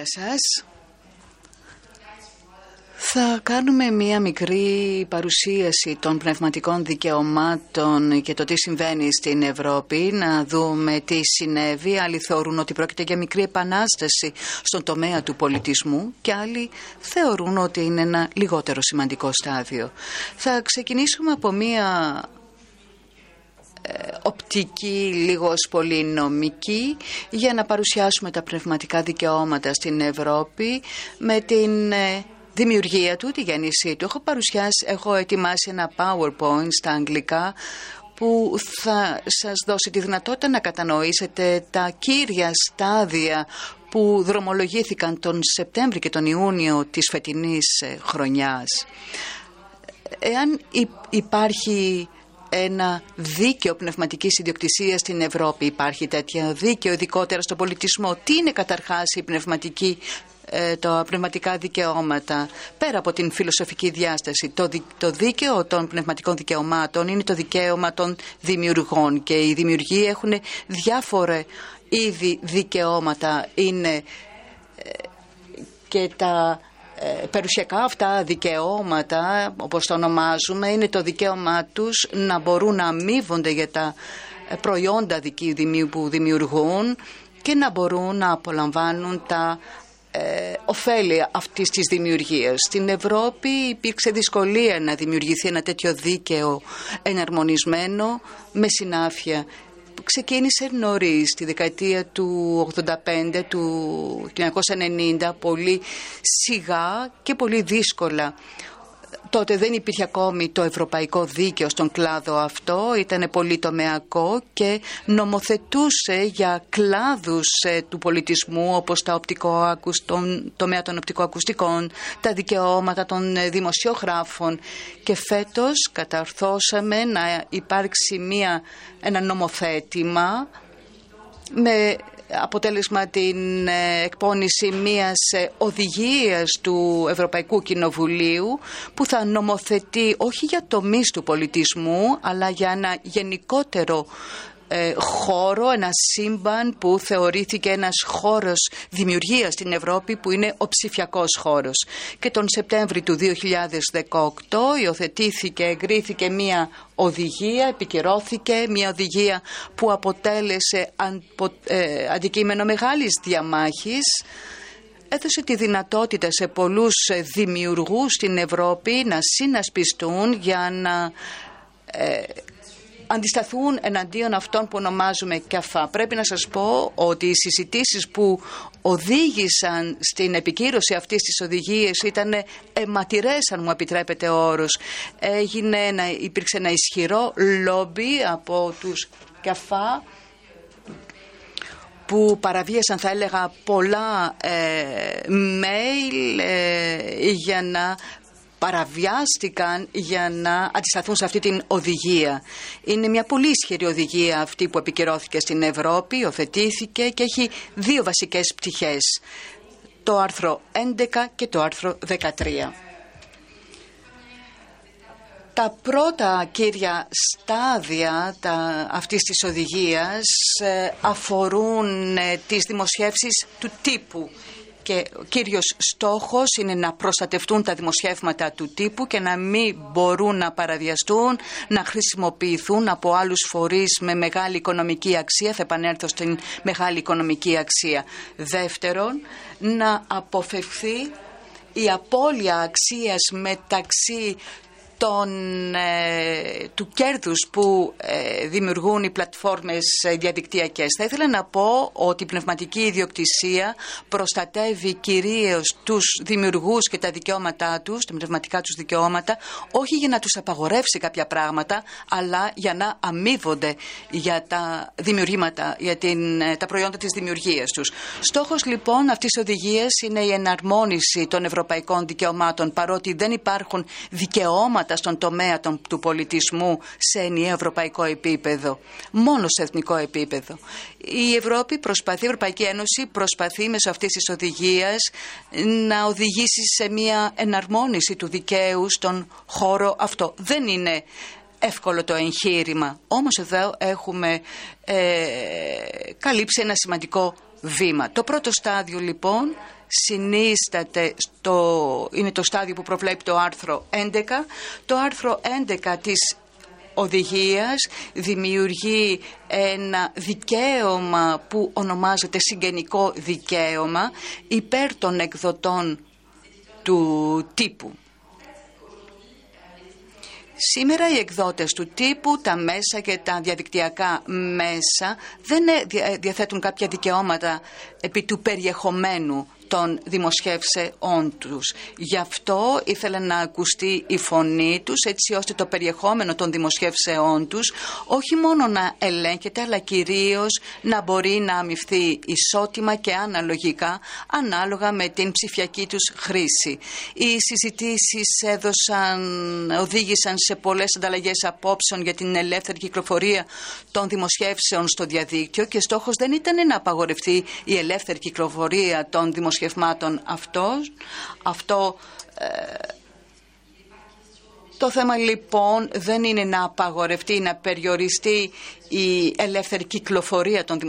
Καλημέρα σας. Θα κάνουμε μία μικρή παρουσίαση των πνευματικών δικαιωμάτων και το τι συμβαίνει στην Ευρώπη, να δούμε τι συνέβη. Άλλοι θεωρούν ότι πρόκειται για μικρή επανάσταση στον τομέα του πολιτισμού και άλλοι θεωρούν ότι είναι ένα λιγότερο σημαντικό στάδιο. Θα ξεκινήσουμε από μία ε, οπτική, λίγο πολύ νομική, για να παρουσιάσουμε τα πνευματικά δικαιώματα στην Ευρώπη με την ε, δημιουργία του, τη γέννησή του. Έχω παρουσιάσει, έχω ετοιμάσει ένα PowerPoint στα αγγλικά που θα σας δώσει τη δυνατότητα να κατανοήσετε τα κύρια στάδια που δρομολογήθηκαν τον Σεπτέμβρη και τον Ιούνιο της φετινής ε, χρονιάς. Εάν υπάρχει ένα δίκαιο πνευματικής ιδιοκτησίας στην Ευρώπη, υπάρχει τέτοιο δίκαιο ειδικότερα στον πολιτισμό. Τι είναι καταρχάς η πνευματική ε, τα πνευματικά δικαιώματα πέρα από την φιλοσοφική διάσταση; Το, το δίκαιο των πνευματικών δικαιωμάτων είναι το δικαίωμα των δημιουργών και οι δημιουργοί έχουν διάφορα είδη δικαιώματα. Είναι ε, και τα ε, περιουσιακά αυτά δικαιώματα, όπως το ονομάζουμε, είναι το δικαίωμά τους να μπορούν να αμείβονται για τα προϊόντα που δημιουργούν και να μπορούν να απολαμβάνουν τα ε, ωφέλη αυτής της δημιουργίας. Στην Ευρώπη υπήρξε δυσκολία να δημιουργηθεί ένα τέτοιο δίκαιο εναρμονισμένο με συνάφεια. Ξεκίνησε νωρίς, τη δεκαετία του 85, του 1990, πολύ σιγά και πολύ δύσκολα. Τότε δεν υπήρχε ακόμη το ευρωπαϊκό δίκαιο στον κλάδο αυτό, ήταν πολύ τομεακό και νομοθετούσε για κλάδους ε, του πολιτισμού όπως τα οπτικό, τον τομέα των οπτικοακουστικών, τα δικαιώματα των ε, δημοσιογράφων. Και φέτος καταρθώσαμε να υπάρξει μια, ένα νομοθέτημα με αποτέλεσμα την ε, εκπόνηση μιας ε, οδηγίας του Ευρωπαϊκού Κοινοβουλίου που θα νομοθετεί όχι για τομείς του πολιτισμού αλλά για ένα γενικότερο ε, χώρο, ένα σύμπαν που θεωρήθηκε ένας χώρος δημιουργίας στην Ευρώπη που είναι ο ψηφιακός χώρος. Και τον Σεπτέμβρη του 2018 υιοθετήθηκε, εγκρίθηκε μία οδηγία, επικυρώθηκε μια οδηγία που αποτέλεσε ε, αντικείμενο μεγάλης διαμάχης έδωσε τη δυνατότητα σε πολλούς δημιουργούς στην Ευρώπη να συνασπιστούν για να ε, αντισταθούν εναντίον αυτών που ονομάζουμε καφά. Πρέπει να σας πω ότι οι συζητήσεις που οδήγησαν στην επικύρωση αυτής της οδηγίας ήταν αιματηρές, αν μου επιτρέπετε ο όρος. Έγινε ένα, υπήρξε ένα ισχυρό λόμπι από τους καφά που παραβίασαν θα έλεγα πολλά ε, mail ε, για να παραβιάστηκαν για να αντισταθούν σε αυτή την οδηγία. Είναι μια πολύ ισχυρή οδηγία αυτή που επικυρώθηκε στην Ευρώπη, οθετήθηκε και έχει δύο βασικές πτυχές. Το άρθρο 11 και το άρθρο 13. Τα πρώτα κύρια στάδια τα, αυτής της οδηγίας ε, αφορούν ε, τις δημοσιεύσεις του τύπου και ο κύριος στόχος είναι να προστατευτούν τα δημοσιεύματα του τύπου και να μην μπορούν να παραδιαστούν, να χρησιμοποιηθούν από άλλους φορείς με μεγάλη οικονομική αξία. Θα επανέλθω στην μεγάλη οικονομική αξία. Δεύτερον, να αποφευθεί η απώλεια αξίας μεταξύ των, ε, του κέρδους που ε, δημιουργούν οι πλατφόρμες ε, διαδικτυακές. Θα ήθελα να πω ότι η πνευματική ιδιοκτησία προστατεύει κυρίως τους δημιουργούς και τα δικαιώματά τους, τα πνευματικά τους δικαιώματα, όχι για να τους απαγορεύσει κάποια πράγματα, αλλά για να αμείβονται για τα δημιουργήματα, για την, τα προϊόντα της δημιουργίας τους. Στόχος λοιπόν αυτής της οδηγίας είναι η εναρμόνιση των ευρωπαϊκών δικαιωμάτων, παρότι δεν υπάρχουν δικαιώματα στον τομέα του πολιτισμού σε ενιαίο ευρωπαϊκό επίπεδο, μόνο σε εθνικό επίπεδο. Η Ευρώπη προσπαθεί, η Ευρωπαϊκή Ένωση προσπαθεί μέσω αυτής της οδηγίας να οδηγήσει σε μια εναρμόνιση του δικαίου στον χώρο αυτό. Δεν είναι εύκολο το εγχείρημα, όμως εδώ έχουμε ε, καλύψει ένα σημαντικό βήμα. Το πρώτο στάδιο λοιπόν συνίσταται στο, είναι το στάδιο που προβλέπει το άρθρο 11. Το άρθρο 11 της οδηγίας δημιουργεί ένα δικαίωμα που ονομάζεται συγγενικό δικαίωμα υπέρ των εκδοτών του τύπου. Σήμερα οι εκδότες του τύπου, τα μέσα και τα διαδικτυακά μέσα δεν διαθέτουν κάποια δικαιώματα επί του περιεχομένου των δημοσχεύσεών τους. Γι' αυτό ήθελα να ακουστεί η φωνή τους έτσι ώστε το περιεχόμενο των δημοσχεύσεών τους όχι μόνο να ελέγχεται αλλά κυρίως να μπορεί να αμυφθεί ισότιμα και αναλογικά ανάλογα με την ψηφιακή τους χρήση. Οι συζητήσεις έδωσαν, οδήγησαν σε πολλές ανταλλαγές απόψεων για την ελεύθερη κυκλοφορία των δημοσχεύσεων στο διαδίκτυο και στόχος δεν ήταν να απαγορευτεί η ελεύθερη κυκλοφορία των δημοσχεύσεων δημοσχευμάτων αυτός. Αυτό ε, το θέμα λοιπόν δεν είναι να απαγορευτεί, να περιοριστεί η ελεύθερη κυκλοφορία των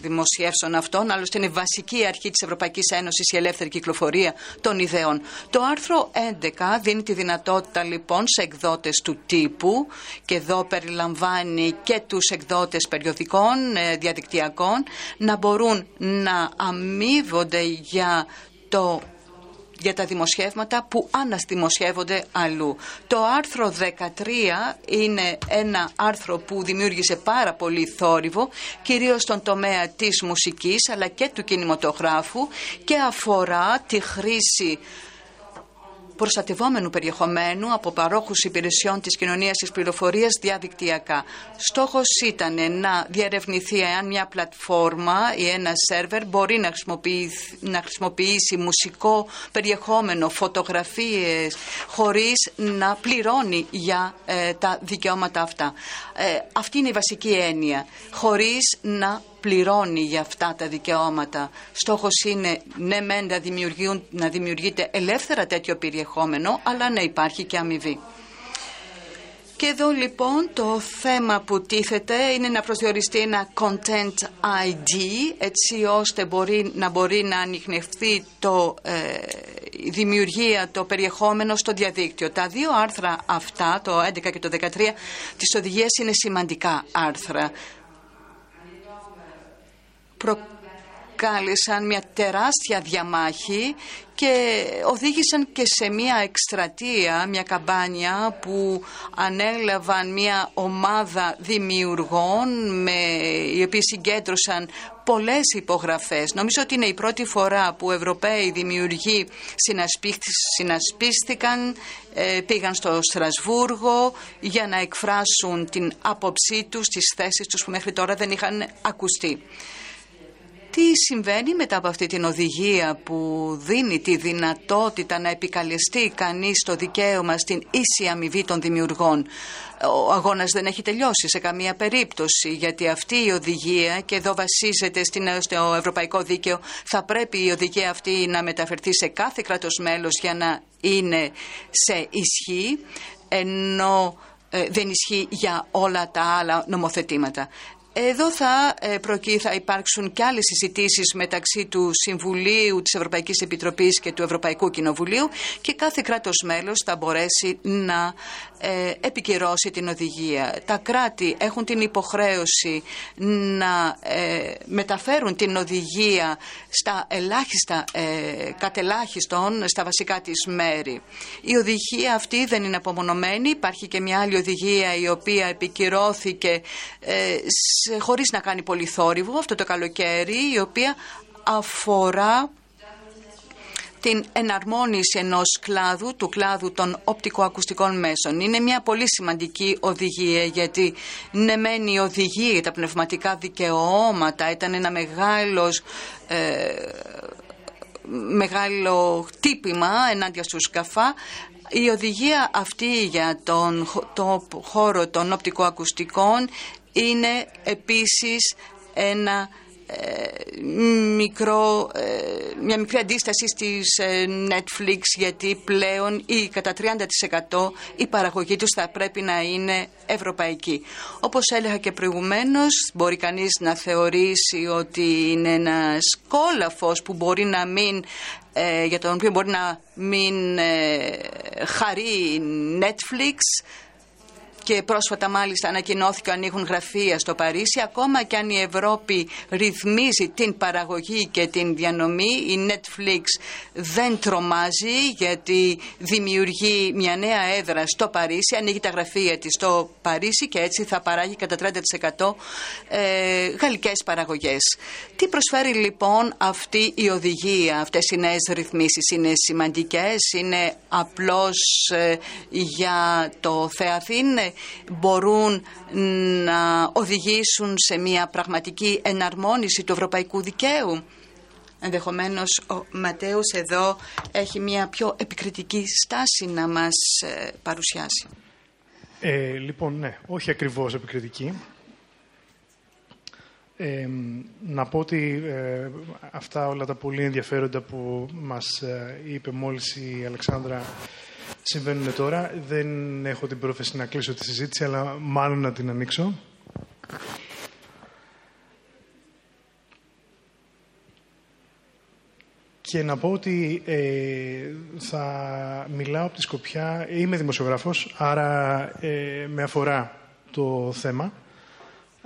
δημοσιεύσεων αυτών, άλλωστε είναι βασική αρχή της Ευρωπαϊκής Ένωσης η ελεύθερη κυκλοφορία των ιδεών. Το άρθρο 11 δίνει τη δυνατότητα λοιπόν σε εκδότες του τύπου και εδώ περιλαμβάνει και τους εκδότες περιοδικών, ε, διαδικτυακών, να μπορούν να αμείβονται για το για τα δημοσιεύματα που αναστημοσιεύονται αλλού. Το άρθρο 13 είναι ένα άρθρο που δημιούργησε πάρα πολύ θόρυβο, κυρίως στον τομέα της μουσικής αλλά και του κινηματογράφου και αφορά τη χρήση προστατευόμενου περιεχομένου από παρόχους υπηρεσιών της κοινωνίας της πληροφορίας διαδικτυακά. Στόχος ήταν να διαρευνηθεί αν μια πλατφόρμα ή ένα σερβερ μπορεί να χρησιμοποιήσει, να χρησιμοποιήσει μουσικό περιεχόμενο, φωτογραφίες, χωρίς να πληρώνει για ε, τα δικαιώματα αυτά. Ε, αυτή είναι η βασική έννοια. Χωρίς να πληρώνει για αυτά τα δικαιώματα. Στόχος είναι ναι μεν να, να δημιουργείται ελεύθερα τέτοιο περιεχόμενο, αλλά να υπάρχει και αμοιβή. Και εδώ λοιπόν το θέμα που τίθεται είναι να προσδιοριστεί ένα content ID έτσι ώστε μπορεί, να μπορεί να ανοιχνευτεί το, ε, η δημιουργία, το περιεχόμενο στο διαδίκτυο. Τα δύο άρθρα αυτά, το 11 και το 13 της οδηγίας είναι σημαντικά άρθρα προκάλεσαν μια τεράστια διαμάχη και οδήγησαν και σε μια εκστρατεία, μια καμπάνια που ανέλαβαν μια ομάδα δημιουργών με, οι οποίοι συγκέντρωσαν πολλές υπογραφές. Νομίζω ότι είναι η πρώτη φορά που Ευρωπαίοι δημιουργοί συνασπίστηκαν, ε, πήγαν στο Στρασβούργο για να εκφράσουν την άποψή τους, τις θέσεις τους που μέχρι τώρα δεν είχαν ακουστεί. Τι συμβαίνει μετά από αυτή την οδηγία που δίνει τη δυνατότητα να επικαλεστεί κανείς το δικαίωμα στην ίση αμοιβή των δημιουργών; Ο αγώνας δεν έχει τελειώσει σε καμία περίπτωση γιατί αυτή η οδηγία και εδώ βασίζεται στο ευρωπαϊκό δίκαιο θα πρέπει η οδηγία αυτή να μεταφερθεί σε κάθε κράτος μέλος για να είναι σε ισχύ ενώ ε, δεν ισχύει για όλα τα άλλα νομοθετήματα. Εδώ θα, ε, θα υπάρξουν και άλλες συζητήσεις μεταξύ του Συμβουλίου της Ευρωπαϊκής Επιτροπής και του Ευρωπαϊκού Κοινοβουλίου και κάθε κράτος μέλος θα μπορέσει να ε, επικυρώσει την οδηγία. Τα κράτη έχουν την υποχρέωση να ε, μεταφέρουν την οδηγία στα ελάχιστα ε, κατελάχιστον στα βασικά της μέρη. Η οδηγία αυτή δεν είναι απομονωμένη. Υπάρχει και μια άλλη οδηγία η οποία επικυρώθηκε ε, χωρίς να κάνει πολύ θόρυβο αυτό το καλοκαίρι η οποία αφορά την εναρμόνιση ενός κλάδου, του κλάδου των οπτικοακουστικών μέσων. Είναι μια πολύ σημαντική οδηγία γιατί ναι μένει η οδηγία για τα πνευματικά δικαιώματα ήταν ένα μεγάλος, ε, μεγάλο χτύπημα ενάντια στους ΚΑΦΑ η οδηγία αυτή για τον το χώρο των οπτικοακουστικών είναι επίσης ένα μικρό, μια μικρή αντίσταση στις Netflix γιατί πλέον ή κατά 30% η παραγωγή τους θα πρέπει να είναι ευρωπαϊκή. Όπως έλεγα και προηγουμένως, μπορεί κανείς να θεωρήσει ότι είναι ένας κόλαφος που μπορεί να μην ε, για τον οποίο μπορεί να μην ε, χαρεί Netflix και πρόσφατα μάλιστα ανακοινώθηκαν ανοίγουν γραφεία στο Παρίσι. Ακόμα και αν η Ευρώπη ρυθμίζει την παραγωγή και την διανομή, η Netflix δεν τρομάζει γιατί δημιουργεί μια νέα έδρα στο Παρίσι, ανοίγει τα γραφεία της στο Παρίσι και έτσι θα παράγει κατά 30% ε, γαλλικές παραγωγές. Τι προσφέρει λοιπόν αυτή η οδηγία, αυτές οι νέες ρυθμίσεις, είναι σημαντικές, είναι απλώς ε, για το Θεαθήν, μπορούν να οδηγήσουν σε μια πραγματική εναρμόνιση του ευρωπαϊκού δικαίου. Ενδεχομένως ο Ματέους εδώ έχει μια πιο επικριτική στάση να μας ε, παρουσιάσει. Ε, λοιπόν, ναι, όχι ακριβώς επικριτική. Ε, να πω ότι ε, αυτά όλα τα πολύ ενδιαφέροντα που μας είπε μόλις η Αλεξάνδρα συμβαίνουν τώρα. Δεν έχω την πρόθεση να κλείσω τη συζήτηση, αλλά μάλλον να την ανοίξω. Και να πω ότι ε, θα μιλάω από τη Σκοπιά, είμαι δημοσιογράφος, άρα ε, με αφορά το θέμα,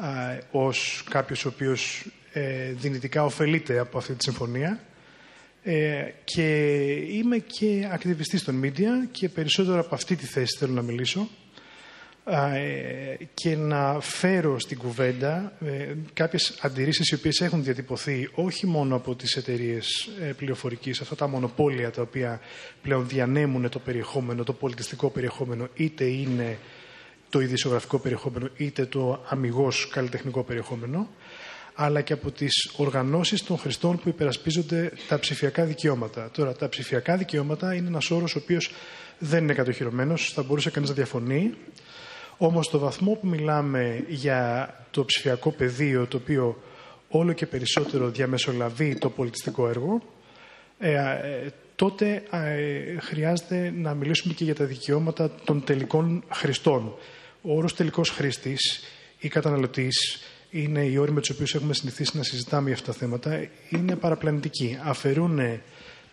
ε, ως κάποιος ο οποίος ε, δυνητικά ωφελείται από αυτή τη συμφωνία. Ε, και είμαι και ακτιβιστής των media και περισσότερο από αυτή τη θέση θέλω να μιλήσω. Ε, και να φέρω στην κουβέντα ε, κάποιες αντιρρήσεις οι οποίες έχουν διατυπωθεί όχι μόνο από τις εταιρείες ε, πληροφορικής, αυτά τα μονοπόλια τα οποία πλέον διανέμουν το περιεχόμενο, το πολιτιστικό περιεχόμενο, είτε είναι το ειδησιογραφικό περιεχόμενο, είτε το αμυγός καλλιτεχνικό περιεχόμενο, αλλά και από τις οργανώσεις των χρηστών που υπερασπίζονται τα ψηφιακά δικαιώματα. Τώρα, τα ψηφιακά δικαιώματα είναι ένας όρος ο οποίος δεν είναι κατοχυρωμένος, θα μπορούσε κανείς να διαφωνεί. Όμως, στο βαθμό που μιλάμε για το ψηφιακό πεδίο, το οποίο όλο και περισσότερο διαμεσολαβεί το πολιτιστικό έργο, ε, ε, τότε ε, χρειάζεται να μιλήσουμε και για τα δικαιώματα των τελικών χρηστών. Ο όρος τελικός χρήστης ή καταναλωτής είναι οι όροι με τους οποίους έχουμε συνηθίσει να συζητάμε για αυτά τα θέματα, είναι παραπλανητικοί. Αφαιρούν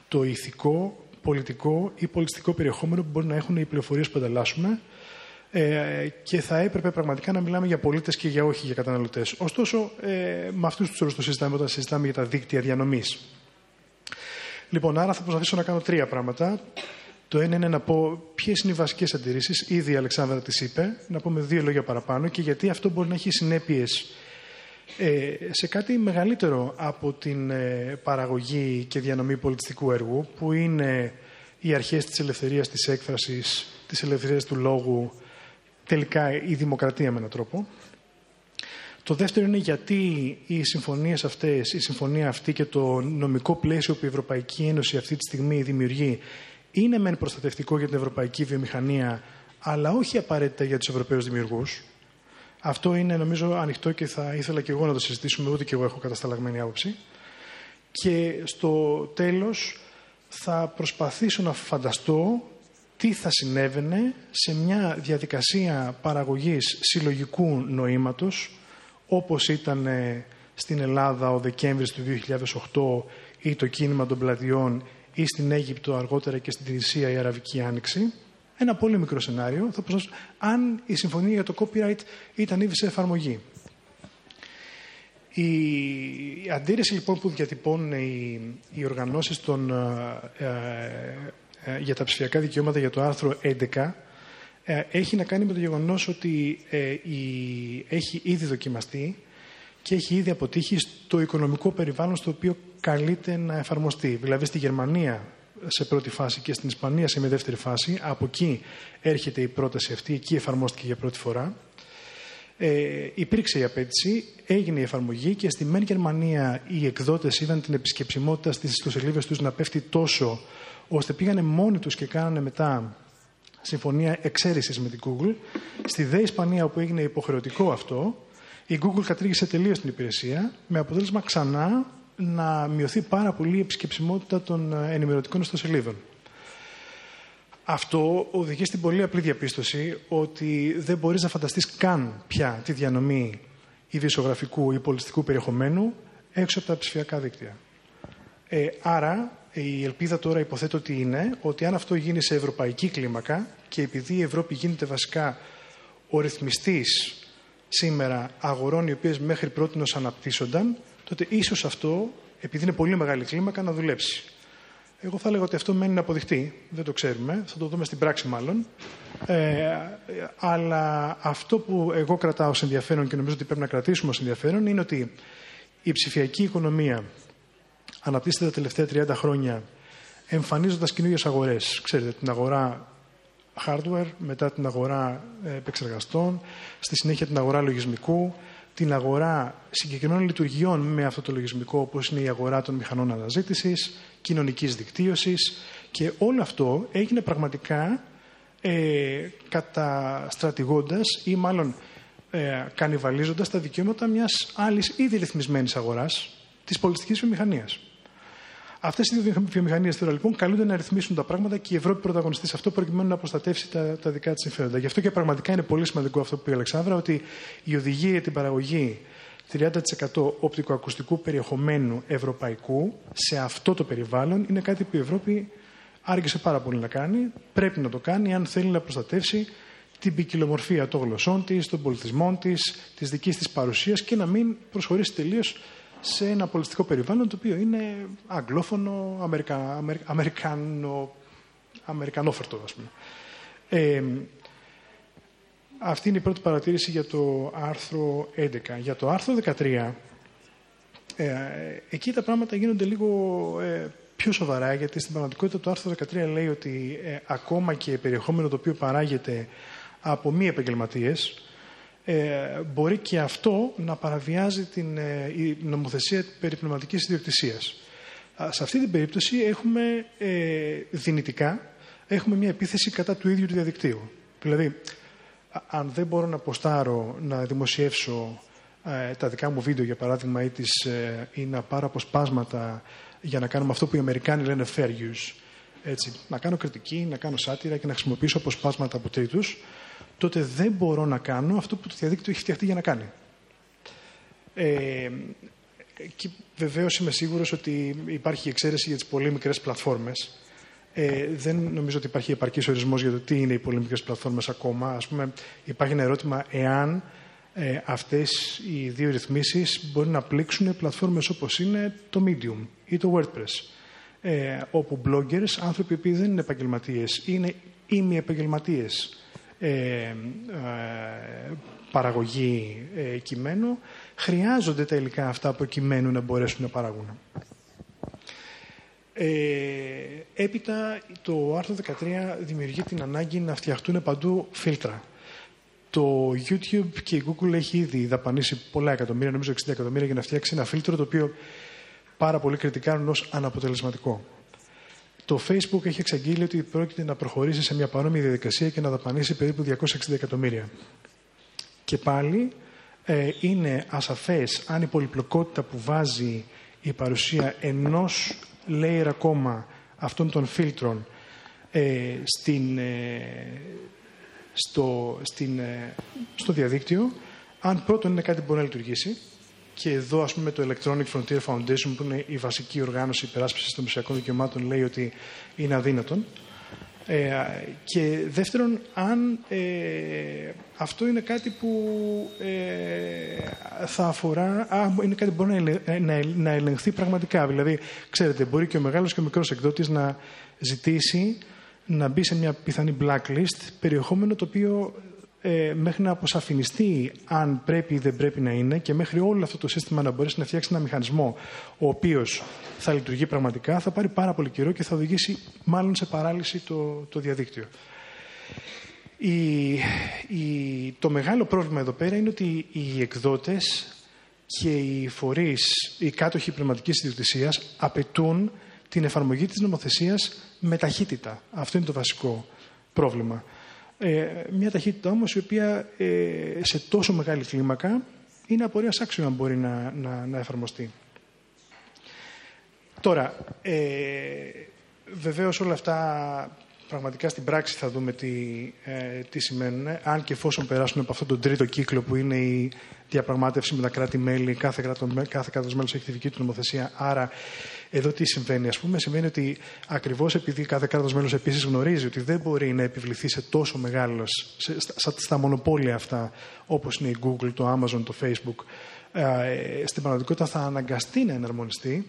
το ηθικό, πολιτικό ή πολιτιστικό περιεχόμενο που μπορεί να έχουν οι πληροφορίες που ανταλλάσσουμε ε, και θα έπρεπε πραγματικά να μιλάμε για πολίτες και για όχι για καταναλωτές. Ωστόσο, ε, με αυτούς τους όρους το συζητάμε όταν συζητάμε για τα δίκτυα διανομής. Λοιπόν, άρα θα προσπαθήσω να κάνω τρία πράγματα. Το ένα είναι να πω ποιες είναι οι βασικές αντιρρήσεις. Ήδη η Αλεξάνδρα τις είπε. Να πούμε δύο λόγια παραπάνω και γιατί αυτό μπορεί να έχει συνέπειες ε, σε κάτι μεγαλύτερο από την ε, παραγωγή και διανομή πολιτιστικού έργου, που είναι οι αρχές της ελευθερίας της έκφρασης, της ελευθερίας του λόγου, τελικά η δημοκρατία με έναν τρόπο. Το δεύτερο είναι γιατί οι συμφωνίες αυτές, η συμφωνία αυτή και το νομικό πλαίσιο που η Ευρωπαϊκή Ένωση αυτή τη στιγμή δημιουργεί είναι μεν προστατευτικό για την ευρωπαϊκή βιομηχανία, αλλά όχι απαραίτητα για τους Ευρωπαίους δημιουργούς. Αυτό είναι νομίζω ανοιχτό και θα ήθελα και εγώ να το συζητήσουμε, ούτε και εγώ έχω κατασταλαγμένη άποψη. Και στο τέλος θα προσπαθήσω να φανταστώ τι θα συνέβαινε σε μια διαδικασία παραγωγής συλλογικού νοήματος, όπως ήταν στην Ελλάδα ο Δεκέμβρης του 2008 ή το κίνημα των πλατιών ή στην Αίγυπτο αργότερα και στην Τινησία η Αραβική Άνοιξη, ένα πολύ μικρό σενάριο, θα αν η συμφωνία για το copyright ήταν ήδη σε εφαρμογή. Η αντίρρηση λοιπόν που διατυπώνουν οι, οι οργανώσεις των, ε, ε, ε, για τα ψηφιακά δικαιώματα για το άρθρο 11 έχει να κάνει με το γεγονός ότι η, έχει ήδη δοκιμαστεί και έχει ήδη αποτύχει στο οικονομικό περιβάλλον στο οποίο καλείται να εφαρμοστεί. Δηλαδή στη Γερμανία σε πρώτη φάση και στην Ισπανία σε μια δεύτερη φάση. Από εκεί έρχεται η πρόταση αυτή, εκεί εφαρμόστηκε για πρώτη φορά. Ε, υπήρξε η απέτηση, έγινε η εφαρμογή και στη μεν Γερμανία οι εκδότες είδαν την επισκεψιμότητα στις ιστοσελίδες τους να πέφτει τόσο, ώστε πήγανε μόνοι τους και κάνανε μετά συμφωνία εξαίρεσης με την Google. Στη ΔΕ Ισπανία, όπου έγινε υποχρεωτικό αυτό, η Google κατήργησε τελείως την υπηρεσία, με αποτέλεσμα ξανά να μειωθεί πάρα πολύ η επισκεψιμότητα των ενημερωτικών ιστοσελίδων. Αυτό οδηγεί στην πολύ απλή διαπίστωση ότι δεν μπορείς να φανταστείς καν πια τη διανομή ειδησιογραφικού ή πολιτιστικού περιεχομένου έξω από τα ψηφιακά δίκτυα. Ε, άρα, η ελπίδα τώρα υποθέτω ότι είναι ότι αν αυτό γίνει σε ευρωπαϊκή κλίμακα και επειδή η Ευρώπη γίνεται βασικά ο ρυθμιστής σήμερα αγορών οι οποίες μέχρι πρώτη αναπτύσσονταν, τότε ίσως αυτό, επειδή είναι πολύ μεγάλη κλίμακα, να δουλέψει. Εγώ θα έλεγα ότι αυτό μένει να αποδειχτεί. Δεν το ξέρουμε. Θα το δούμε στην πράξη μάλλον. Ε, αλλά αυτό που εγώ κρατάω ως ενδιαφέρον και νομίζω ότι πρέπει να κρατήσουμε ως ενδιαφέρον είναι ότι η ψηφιακή οικονομία αναπτύσσεται τα τελευταία 30 χρόνια εμφανίζοντας καινούριες αγορές. Ξέρετε, την αγορά hardware, μετά την αγορά επεξεργαστών, στη συνέχεια την αγορά λογισμικού, την αγορά συγκεκριμένων λειτουργιών με αυτό το λογισμικό, όπως είναι η αγορά των μηχανών αναζήτησης, κοινωνικής δικτύωσης και όλο αυτό έγινε πραγματικά ε, καταστρατηγώντας ή μάλλον ε, κανιβαλίζοντας τα δικαιώματα μιας άλλης ήδη ρυθμισμένης αγοράς της πολιτιστικής βιομηχανίας. Αυτές οι δύο βιομηχανίες τώρα λοιπόν καλούνται να ρυθμίσουν τα πράγματα και η Ευρώπη πρωταγωνιστεί σε αυτό προκειμένου να προστατεύσει τα, τα δικά της συμφέροντα. Γι' αυτό και πραγματικά είναι πολύ σημαντικό αυτό που είπε η Αλεξάνδρα, ότι η οδηγία για την παραγωγή 30% οπτικοακουστικού περιεχομένου ευρωπαϊκού σε αυτό το περιβάλλον είναι κάτι που η Ευρώπη άργησε πάρα πολύ να κάνει. Πρέπει να το κάνει αν θέλει να προστατεύσει την ποικιλομορφία των γλωσσών της, των πολιτισμών της, της δικής της παρουσίας και να μην προσχωρήσει τελείως σε ένα πολιτιστικό περιβάλλον το οποίο είναι αγγλόφωνο, αμερικα, αμερικανο, αμερικανόφερτο, ας πούμε. Ε, αυτή είναι η πρώτη παρατήρηση για το άρθρο 11. Για το άρθρο 13, ε, εκεί τα πράγματα γίνονται λίγο ε, πιο σοβαρά, γιατί στην πραγματικότητα το άρθρο 13 λέει ότι ε, ακόμα και περιεχόμενο το οποίο παράγεται από μη επαγγελματίες, ε, μπορεί και αυτό να παραβιάζει την ε, η νομοθεσία περί πνευματικής ιδιοκτησίας. Σε αυτή την περίπτωση έχουμε ε, δυνητικά έχουμε μια επίθεση κατά του ίδιου του διαδικτύου. Δηλαδή, αν δεν μπορώ να ποστάρω, να δημοσιεύσω ε, τα δικά μου βίντεο, για παράδειγμα, ή, τις, ε, ή να πάρω αποσπάσματα για να κάνουμε αυτό που οι Αμερικάνοι λένε fair use, έτσι, να κάνω κριτική, να κάνω σάτυρα και να χρησιμοποιήσω αποσπάσματα από τρίτους, τότε δεν μπορώ να κάνω αυτό που το διαδίκτυο έχει φτιαχτεί για να κάνει. Ε, και βεβαίως είμαι σίγουρος ότι υπάρχει εξαίρεση για τις πολύ μικρές πλατφόρμες. Ε, δεν νομίζω ότι υπάρχει επαρκής ορισμός για το τι είναι οι πολύ μικρές πλατφόρμες ακόμα. Ας πούμε, υπάρχει ένα ερώτημα εάν ε, αυτές οι δύο ρυθμίσεις μπορεί να πλήξουν πλατφόρμες όπως είναι το Medium ή το WordPress. Ε, όπου bloggers, άνθρωποι που δεν είναι επαγγελματίες, είναι ημιεπαγγελματίες, ε, ε, παραγωγή ε, κειμένου, χρειάζονται τα υλικά αυτά από κειμένου να μπορέσουν να παράγουν. Ε, έπειτα το άρθρο 13 δημιουργεί την ανάγκη να φτιαχτούν παντού φίλτρα. Το YouTube και η Google έχει ήδη δαπανίσει πολλά εκατομμύρια, νομίζω 60 εκατομμύρια, για να φτιάξει ένα φίλτρο το οποίο πάρα πολύ κριτικάρουν ως αναποτελεσματικό. Το Facebook έχει εξαγγείλει ότι πρόκειται να προχωρήσει σε μια παρόμοια διαδικασία και να δαπανίσει περίπου 260 εκατομμύρια. Και πάλι ε, είναι ασαφές αν η πολυπλοκότητα που βάζει η παρουσία ενός layer ακόμα αυτών των φίλτρων ε, στην, ε, στο, στην, ε, στο διαδίκτυο, αν πρώτον είναι κάτι που μπορεί να λειτουργήσει, και εδώ, ας πούμε, το Electronic Frontier Foundation, που είναι η βασική οργάνωση υπεράσπισης των μουσιακών δικαιωμάτων, λέει ότι είναι αδύνατον. Ε, και δεύτερον, αν ε, αυτό είναι κάτι που ε, θα αφορά, α, είναι κάτι που μπορεί να, να, να ελεγχθεί πραγματικά. Δηλαδή, ξέρετε, μπορεί και ο μεγάλος και ο μικρός εκδότης να ζητήσει να μπει σε μια πιθανή blacklist περιεχόμενο το οποίο ε, μέχρι να αποσαφινιστεί αν πρέπει ή δεν πρέπει να είναι και μέχρι όλο αυτό το σύστημα να μπορέσει να φτιάξει ένα μηχανισμό ο οποίος θα λειτουργεί πραγματικά, θα πάρει πάρα πολύ καιρό και θα οδηγήσει μάλλον σε παράλυση το, το διαδίκτυο. Η, η, το μεγάλο πρόβλημα εδώ πέρα είναι ότι οι εκδότες και οι φορείς, οι κάτοχοι πνευματικής ιδιοκτησίας απαιτούν την εφαρμογή της νομοθεσίας με ταχύτητα. Αυτό είναι το βασικό πρόβλημα. Ε, μια ταχύτητα όμως η οποία ε, σε τόσο μεγάλη κλίμακα είναι απορία άξιο αν μπορεί να, να, να εφαρμοστεί. Τώρα, ε, βεβαίως όλα αυτά πραγματικά στην πράξη θα δούμε τι, ε, τι σημαίνουν. Αν και εφόσον περάσουν από αυτόν τον τρίτο κύκλο που είναι η διαπραγμάτευση με τα κράτη-μέλη, κάθε, κράτο, κάθε κράτος μέλος έχει τη δική του νομοθεσία, άρα εδώ τι συμβαίνει, ας πούμε, συμβαίνει ότι ακριβώς επειδή κάθε κράτος μέλος επίσης γνωρίζει ότι δεν μπορεί να επιβληθεί σε τόσο μεγάλος, σε, στα, στα μονοπόλια αυτά, όπως είναι η Google, το Amazon, το Facebook, ε, στην πραγματικότητα θα αναγκαστεί να εναρμονιστεί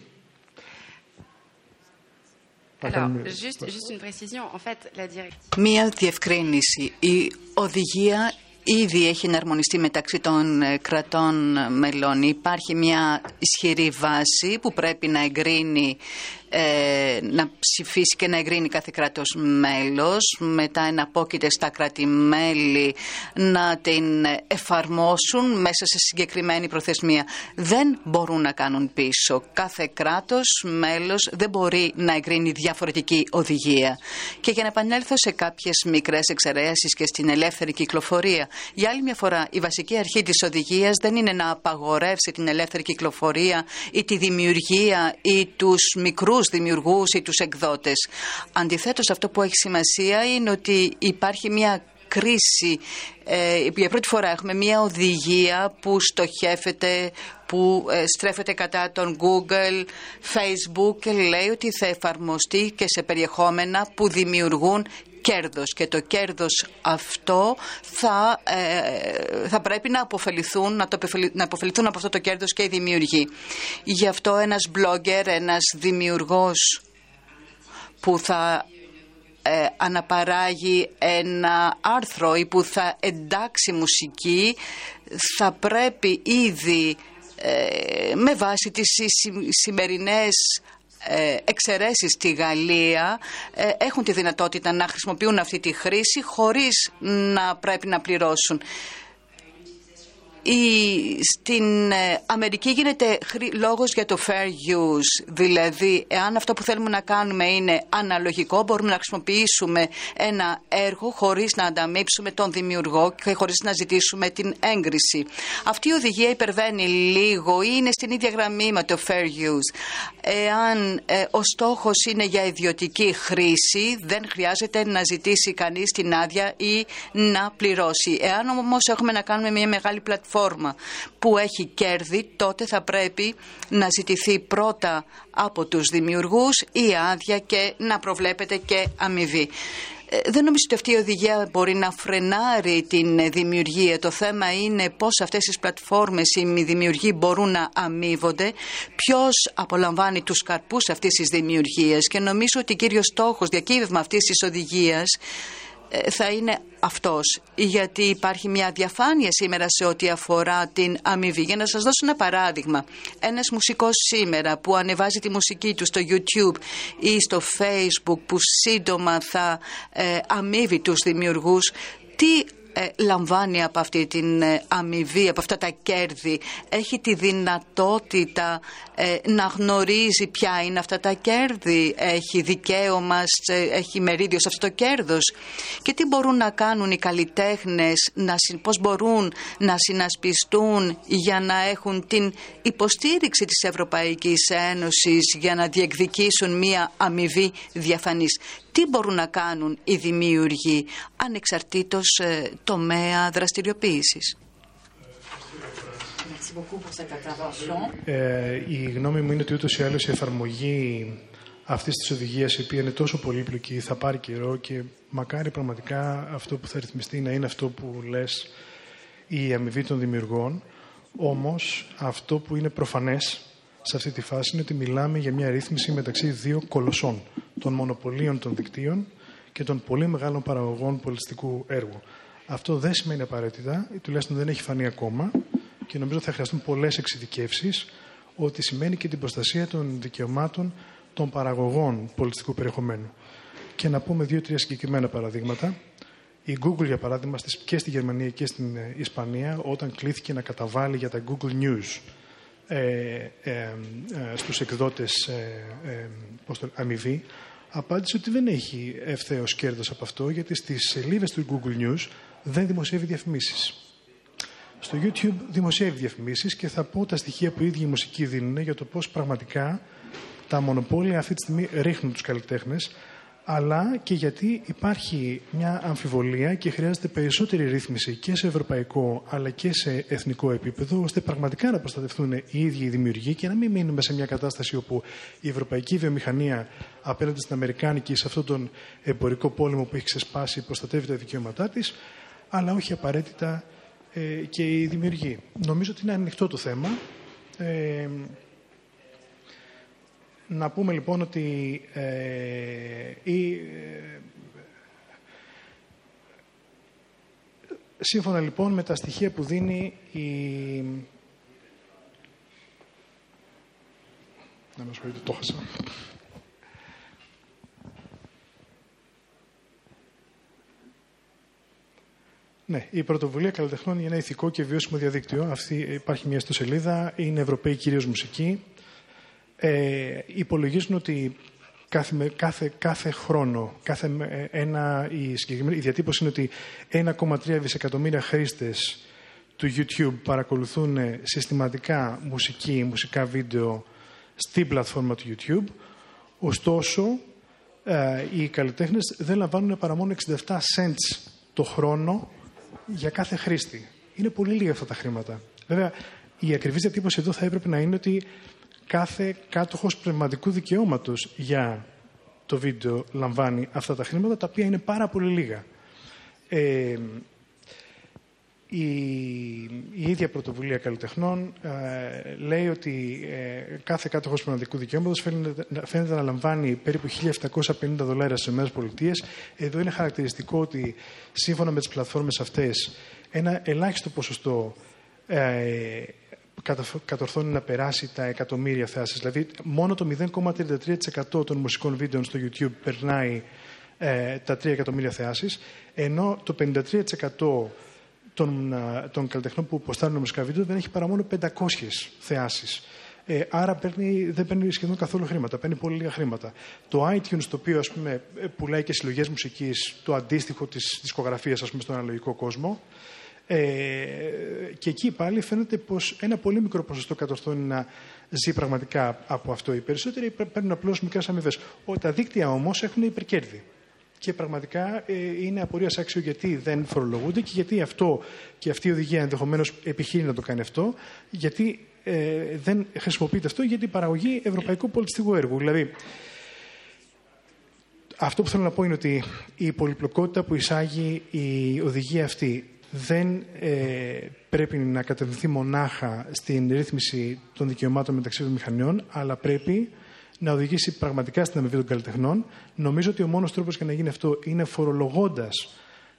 Μία διευκρίνηση. Η οδηγία ήδη έχει εναρμονιστεί μεταξύ των ε, κρατών μελών. Υπάρχει μια ισχυρή βάση που πρέπει να εγκρίνει ε, να ψηφίσει και να εγκρίνει κάθε κράτος μέλος, μετά εναπόκειται στα κράτη-μέλη να την εφαρμόσουν μέσα σε συγκεκριμένη προθεσμία. Δεν μπορούν να κάνουν πίσω. Κάθε κράτος μέλος δεν μπορεί να εγκρίνει διαφορετική οδηγία. Και για να επανέλθω σε κάποιες μικρές εξαιρέσεις και στην ελεύθερη κυκλοφορία. Για άλλη μια φορά, η βασική αρχή της οδηγίας δεν είναι να απαγορεύσει την ελεύθερη κυκλοφορία ή τη δημιουργία ή τους μικρούς τους δημιουργούς ή τους εκδότες. Αντιθέτως αυτό που έχει σημασία είναι ότι υπάρχει μια κρίση. Ε, για πρώτη φορά έχουμε μια οδηγία που στοχεύεται, που ε, στρέφεται κατά τον Google, Facebook και λέει ότι θα εφαρμοστεί και σε περιεχόμενα που δημιουργούν κέρδος και το κέρδος αυτό θα, ε, θα πρέπει να αποφεληθούν, να, το, να αποφεληθούν από αυτό το κέρδος και οι δημιουργοί. Γι' αυτό ένας blogger, ένας δημιουργός που θα ε, αναπαράγει ένα άρθρο ή που θα εντάξει μουσική θα πρέπει ήδη ε, με βάση τις σημερινές ε, εξαιρέσεις στη Γαλλία ε, έχουν τη δυνατότητα να χρησιμοποιούν αυτή τη χρήση χωρίς να πρέπει να πληρώσουν στην ε, Αμερική γίνεται λόγος για το fair use, δηλαδή εάν αυτό που θέλουμε να κάνουμε είναι αναλογικό μπορούμε να χρησιμοποιήσουμε ένα έργο χωρίς να ανταμείψουμε τον δημιουργό και χωρίς να ζητήσουμε την έγκριση. Αυτή η οδηγία υπερβαίνει λίγο ή είναι στην ίδια γραμμή με το fair use. Εάν ε, ο στόχος είναι για ιδιωτική χρήση δεν χρειάζεται να ζητήσει κανείς την άδεια ή να πληρώσει. Εάν όμως έχουμε να κάνουμε μια μεγάλη πλατφόρμα πλατφόρμα που έχει κέρδη, τότε θα πρέπει να ζητηθεί πρώτα από τους δημιουργούς η άδεια και να προβλέπεται και αμοιβή. Ε, δεν νομίζω ότι αυτή η οδηγία μπορεί να φρενάρει την δημιουργία. Το θέμα είναι πώς αυτές τις πλατφόρμες οι δημιουργοί μπορούν να αμείβονται, ποιος απολαμβάνει τους καρπούς αυτής της δημιουργίας και νομίζω ότι κύριος στόχος διακύβευμα αυτής της οδηγίας ε, θα είναι αυτός γιατί υπάρχει μια διαφάνεια σήμερα σε ό,τι αφορά την αμοιβή. Για να σας δώσω ένα παράδειγμα. Ένας μουσικός σήμερα που ανεβάζει τη μουσική του στο YouTube ή στο Facebook που σύντομα θα ε, αμείβει τους δημιουργούς τι ε, λαμβάνει από αυτή την ε, αμοιβή, από αυτά τα κέρδη, έχει τη δυνατότητα ε, να γνωρίζει ποια είναι αυτά τα κέρδη, έχει δικαίωμα, έχει μερίδιο σε αυτό το κέρδος και τι μπορούν να κάνουν οι καλλιτέχνες, να, πώς μπορούν να συνασπιστούν για να έχουν την υποστήριξη της Ευρωπαϊκής Ένωσης για να διεκδικήσουν μία αμοιβή διαφανής τι μπορούν να κάνουν οι δημιουργοί ανεξαρτήτως ε, τομέα δραστηριοποίησης; Ε, η γνώμη μου είναι ότι ούτως ή άλλως η εφαρμογή αυτής της οδηγίας, η οποία είναι τόσο πολύπλοκη, θα πάρει καιρό και μακάρι πραγματικά αυτό που θα ρυθμιστεί να είναι αυτό που λες η αμοιβή των δημιουργών. Όμως αυτό που είναι προφανές σε αυτή τη φάση είναι ότι μιλάμε για μια ρύθμιση μεταξύ δύο κολοσσών, των μονοπωλίων των δικτύων και των πολύ μεγάλων παραγωγών πολιτιστικού έργου. Αυτό δεν σημαίνει απαραίτητα, τουλάχιστον δεν έχει φανεί ακόμα και νομίζω θα χρειαστούν πολλές εξειδικεύσεις ότι σημαίνει και την προστασία των δικαιωμάτων των παραγωγών πολιτιστικού περιεχομένου. Και να πούμε δύο-τρία συγκεκριμένα παραδείγματα. Η Google, για παράδειγμα, και στη Γερμανία και στην Ισπανία, όταν κλήθηκε να καταβάλει για τα Google News ε, ε, ε, στους εκδότες ε, το, αμοιβή, απάντησε ότι δεν έχει ευθέως κέρδος από αυτό, γιατί στις σελίδες του Google News δεν δημοσιεύει διαφημίσεις. στο YouTube δημοσιεύει διαφημίσεις και θα πω τα στοιχεία που οι ίδιοι οι μουσικοί δίνουν για το πώς πραγματικά τα μονοπόλια αυτή τη στιγμή ρίχνουν τους καλλιτέχνες αλλά και γιατί υπάρχει μια αμφιβολία και χρειάζεται περισσότερη ρύθμιση και σε ευρωπαϊκό αλλά και σε εθνικό επίπεδο, ώστε πραγματικά να προστατευτούν οι ίδιοι οι δημιουργοί και να μην μείνουμε σε μια κατάσταση όπου η ευρωπαϊκή βιομηχανία απέναντι στην Αμερικάνικη, σε αυτόν τον εμπορικό πόλεμο που έχει ξεσπάσει, προστατεύει τα δικαιώματά της, αλλά όχι απαραίτητα ε, και οι δημιουργοί. Νομίζω ότι είναι ανοιχτό το θέμα. Ε, να πούμε λοιπόν ότι ε, η, ε, σύμφωνα λοιπόν με τα στοιχεία που δίνει η... Να με ασχολείτε, το χάσα. Ναι, η πρωτοβουλία καλλιτεχνών για ένα ηθικό και βιώσιμο διαδίκτυο. Αυτή υπάρχει μια ιστοσελίδα, είναι Ευρωπαίοι κυρίω μουσική ε, υπολογίζουν ότι κάθε, κάθε, κάθε χρόνο, κάθε ένα, η, η διατύπωση είναι ότι 1,3 δισεκατομμύρια χρήστες του YouTube παρακολουθούν συστηματικά μουσική, μουσικά βίντεο στην πλατφόρμα του YouTube. Ωστόσο, ε, οι καλλιτέχνες δεν λαμβάνουν παρά μόνο 67 cents το χρόνο για κάθε χρήστη. Είναι πολύ λίγα αυτά τα χρήματα. Βέβαια, η ακριβής διατύπωση εδώ θα έπρεπε να είναι ότι κάθε κάτοχος πνευματικού δικαιώματος για το βίντεο λαμβάνει αυτά τα χρήματα, τα οποία είναι πάρα πολύ λίγα. Ε, η, η ίδια πρωτοβουλία καλλιτεχνών ε, λέει ότι ε, κάθε κάτοχος πνευματικού δικαιώματος φαίνεται, φαίνεται, να λαμβάνει περίπου 1.750 δολάρια σε ΗΠΑ. Εδώ είναι χαρακτηριστικό ότι σύμφωνα με τις πλατφόρμες αυτές ένα ελάχιστο ποσοστό ε, κατορθώνει να περάσει τα εκατομμύρια θέασεις. Δηλαδή, μόνο το 0,33% των μουσικών βίντεο στο YouTube περνάει ε, τα 3 εκατομμύρια θεάσεις, ενώ το 53% των, ε, των καλλιτεχνών που ποστάρουν μουσικά βίντεο δεν έχει παρά μόνο 500 θεάσεις. Ε, άρα παίρνει, δεν παίρνει σχεδόν καθόλου χρήματα, παίρνει πολύ λίγα χρήματα. Το iTunes, το οποίο ας πούμε, πουλάει και συλλογές μουσικής, το αντίστοιχο της δισκογραφίας στον αναλογικό κόσμο, ε, και εκεί πάλι φαίνεται πως ένα πολύ μικρό ποσοστό κατορθώνει να ζει πραγματικά από αυτό. Οι περισσότεροι παίρνουν απλώς μικρές αμοιβές. Τα δίκτυα όμως έχουν υπερκέρδη. Και πραγματικά ε, είναι απορία άξιο γιατί δεν φορολογούνται και γιατί αυτό και αυτή η οδηγία ενδεχομένως επιχείρει να το κάνει αυτό, γιατί ε, δεν χρησιμοποιείται αυτό για την παραγωγή ευρωπαϊκού πολιτιστικού έργου. Δηλαδή, αυτό που θέλω να πω είναι ότι η πολυπλοκότητα που εισάγει η οδηγία αυτή δεν ε, πρέπει να κατευθυνθεί μονάχα στην ρύθμιση των δικαιωμάτων μεταξύ των μηχανιών, αλλά πρέπει να οδηγήσει πραγματικά στην αμοιβή των καλλιτεχνών. Νομίζω ότι ο μόνος τρόπος για να γίνει αυτό είναι φορολογώντας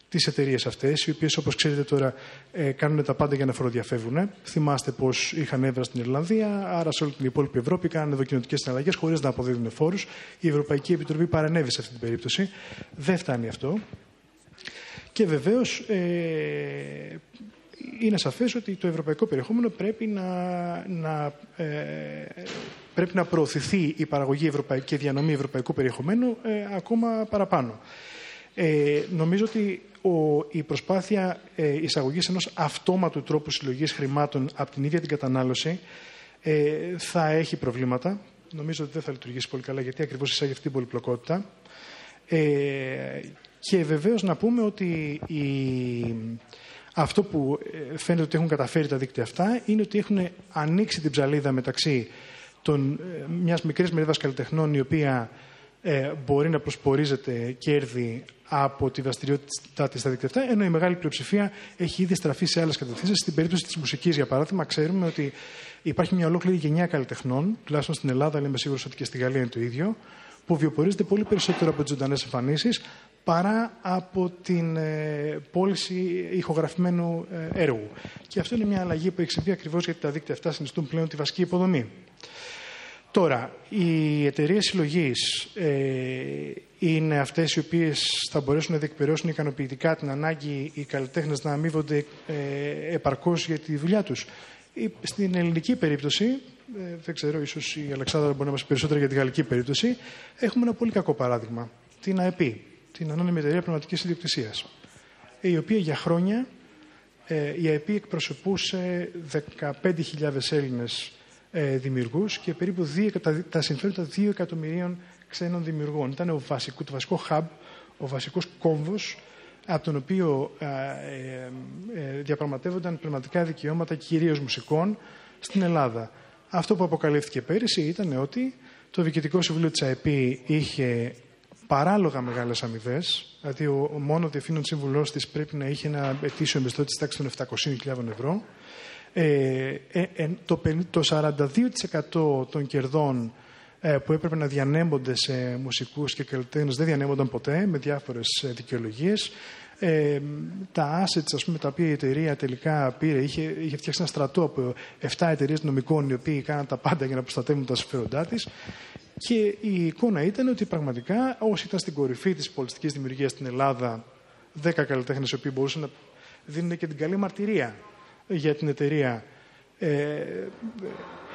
τις εταιρείες αυτές, οι οποίες όπως ξέρετε τώρα ε, κάνουν τα πάντα για να φοροδιαφεύγουν. Θυμάστε πως είχαν έδρα στην Ιρλανδία, άρα σε όλη την υπόλοιπη Ευρώπη κάνανε δοκινοτικές συναλλαγές χωρίς να αποδίδουν φόρους. Η Ευρωπαϊκή Επιτροπή παρενέβη σε αυτή την περίπτωση. Δεν φτάνει αυτό. Και βεβαίως ε, είναι σαφές ότι το ευρωπαϊκό περιεχόμενο πρέπει να, να, ε, πρέπει να προωθηθεί η παραγωγή ευρωπαϊκή και διανομή ευρωπαϊκού περιεχομένου ε, ακόμα παραπάνω. Ε, νομίζω ότι ο, η προσπάθεια ε, εισαγωγής ενός αυτόματου τρόπου συλλογής χρημάτων από την ίδια την κατανάλωση ε, θα έχει προβλήματα. Νομίζω ότι δεν θα λειτουργήσει πολύ καλά γιατί ακριβώς εισάγει αυτή την πολυπλοκότητα. Ε, και βεβαίως να πούμε ότι η... αυτό που ε, φαίνεται ότι έχουν καταφέρει τα δίκτυα αυτά είναι ότι έχουν ανοίξει την ψαλίδα μεταξύ των, ε, μιας μικρής μερίδας καλλιτεχνών η οποία ε, μπορεί να προσπορίζεται κέρδη από τη δραστηριότητά της στα δίκτυα αυτά, ενώ η μεγάλη πλειοψηφία έχει ήδη στραφεί σε άλλες κατευθύνσεις. Στην περίπτωση της μουσικής, για παράδειγμα, ξέρουμε ότι υπάρχει μια ολόκληρη γενιά καλλιτεχνών, τουλάχιστον στην Ελλάδα, αλλά είμαι σίγουρος ότι και στη Γαλλία είναι το ίδιο, που βιοπορίζεται πολύ περισσότερο από τις ζωντανές εμφανίσεις παρά από την ε, πώληση ηχογραφημένου ε, έργου. Και αυτό είναι μια αλλαγή που εξηγεί ακριβώς γιατί τα δίκτυα αυτά συνιστούν πλέον τη βασική υποδομή. Τώρα, οι εταιρείες συλλογής ε, είναι αυτές οι οποίες θα μπορέσουν να διεκπαιρεώσουν ικανοποιητικά την ανάγκη οι καλλιτέχνες να αμείβονται ε, επαρκώς για τη δουλειά τους. Στην ελληνική περίπτωση, ε, δεν ξέρω, ίσως η Αλεξάνδρα μπορεί να μας πει περισσότερα για τη γαλλική περίπτωση, έχουμε ένα πολύ κακό παράδειγμα. Την ΑΕΠ, την Ανώνυμη Εταιρεία Πνευματικής Ιδιοκτησίας, η οποία για χρόνια ε, η ΑΕΠ εκπροσωπούσε 15.000 Έλληνες ε, δημιουργούς και περίπου τα, τα συμφέροντα 2 εκατομμυρίων ξένων δημιουργών. Ήταν ο βασικό, το βασικό hub, ο βασικός κόμβος από τον οποίο ε, ε, διαπραγματεύονταν πνευματικά δικαιώματα κυρίως μουσικών στην Ελλάδα. Αυτό που αποκαλύφθηκε πέρυσι ήταν ότι το Διοικητικό Συμβούλιο της ΑΕΠ είχε παράλογα μεγάλες αμοιβές. Δηλαδή, ο, ο μόνο διευθύνων σύμβουλός της πρέπει να είχε ένα ετήσιο μισθό της τάξης των 700.000 ευρώ. Ε, ε, το, το 42% των κερδών ε, που έπρεπε να διανέμονται σε μουσικούς και καλλιτέχνες δεν διανέμονταν ποτέ με διάφορες ε, δικαιολογίες. Ε, τα assets ας πούμε, τα οποία η εταιρεία τελικά πήρε, είχε, είχε φτιάξει ένα στρατό από 7 εταιρείες νομικών οι οποίοι κάναν τα πάντα για να προστατεύουν τα συμφέροντά της. Και η εικόνα ήταν ότι πραγματικά όσοι ήταν στην κορυφή της πολιτιστικής δημιουργίας στην Ελλάδα, 10 καλλιτέχνες οι οποίοι μπορούσαν να δίνουν και την καλή μαρτυρία για την εταιρεία, ε,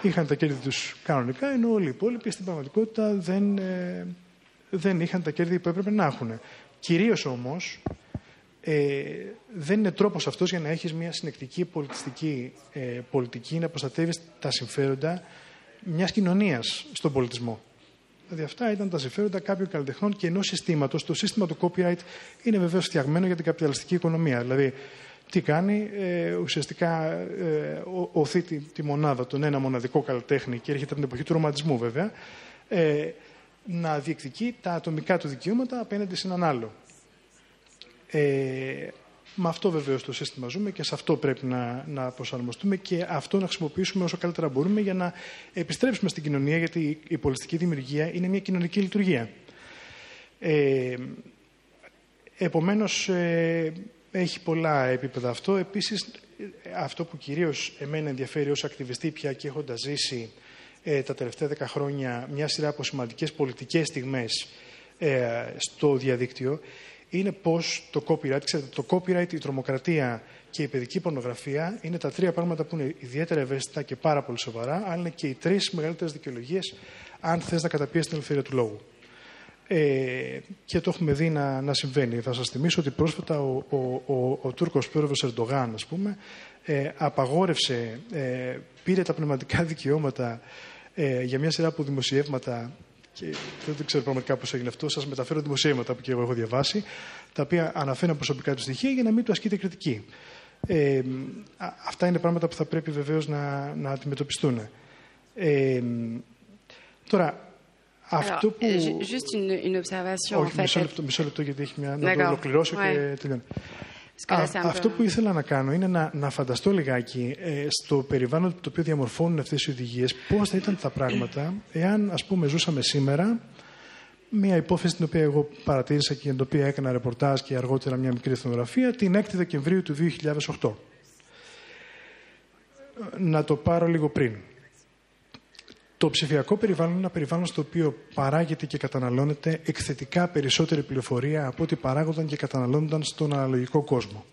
είχαν τα κέρδη τους κανονικά, ενώ όλοι οι υπόλοιποι στην πραγματικότητα δεν, ε, δεν είχαν τα κέρδη που έπρεπε να έχουν. Κυρίως όμως, ε, δεν είναι τρόπος αυτός για να έχεις μια συνεκτική πολιτιστική ε, πολιτική να προστατεύεις τα συμφέροντα μιας κοινωνίας στον πολιτισμό. Δηλαδή αυτά ήταν τα συμφέροντα κάποιων καλλιτεχνών και ενός συστήματος. Το σύστημα του copyright είναι βεβαίως φτιαγμένο για την καπιταλιστική οικονομία. Δηλαδή τι κάνει, ε, ουσιαστικά ε, οθεί τη, τη, μονάδα, τον ένα μοναδικό καλλιτέχνη και έρχεται από την εποχή του ρομαντισμού βέβαια, ε, να διεκδικεί τα ατομικά του δικαιώματα απέναντι σε έναν άλλο. Ε, με αυτό βεβαίως το σύστημα ζούμε και σε αυτό πρέπει να, να προσαρμοστούμε και αυτό να χρησιμοποιήσουμε όσο καλύτερα μπορούμε για να επιστρέψουμε στην κοινωνία, γιατί η πολιτιστική δημιουργία είναι μια κοινωνική λειτουργία. Ε, επομένως, ε, έχει πολλά επίπεδα αυτό. Επίσης, αυτό που κυρίως εμένα ενδιαφέρει ως ακτιβιστή πια και έχοντας ζήσει ε, τα τελευταία δέκα χρόνια μια σειρά από σημαντικές πολιτικές στιγμές ε, στο διαδίκτυο, είναι πως το copyright, ξέρετε, το copyright, η τρομοκρατία και η παιδική πορνογραφία είναι τα τρία πράγματα που είναι ιδιαίτερα ευαίσθητα και πάρα πολύ σοβαρά, αλλά είναι και οι τρεις μεγαλύτερες δικαιολογίες αν θες να καταπιέσεις την ελευθερία του λόγου. Ε, και το έχουμε δει να, να συμβαίνει. Θα σας θυμίσω ότι πρόσφατα ο, ο, ο, ο Τούρκος πρόεδρος Ερντογάν, ας πούμε, ε, απαγόρευσε, ε, πήρε τα πνευματικά δικαιώματα ε, για μια σειρά από δημοσιεύματα και δεν ξέρω πραγματικά πώς έγινε αυτό. Σας μεταφέρω δημοσίευματα που και εγώ έχω διαβάσει, τα οποία αναφέρουν προσωπικά τους στοιχεία για να μην του ασκείτε κριτική. Ε, αυτά είναι πράγματα που θα πρέπει βεβαίως να, να αντιμετωπιστούν. Ε, τώρα, αυτό που. Juste une, une observation, Όχι, en fait. μισό λεπτό, μισό λεπτό γιατί έχει μια. Να το ολοκληρώσω και τελειώνω. Α, αυτό που ήθελα να κάνω είναι να, να φανταστώ λιγάκι ε, στο περιβάλλον το οποίο διαμορφώνουν αυτές οι οδηγίες πώς θα ήταν τα πράγματα εάν ας πούμε ζούσαμε σήμερα μια υπόθεση την οποία εγώ παρατήρησα και για την οποία έκανα ρεπορτάζ και αργότερα μια μικρή εθνογραφία την 6η Δεκεμβρίου του 2008. Να το πάρω λίγο πριν. Το ψηφιακό περιβάλλον είναι ένα περιβάλλον στο οποίο παράγεται και καταναλώνεται εκθετικά περισσότερη πληροφορία από ό,τι παράγονταν και καταναλώνονταν στον αναλογικό κόσμο.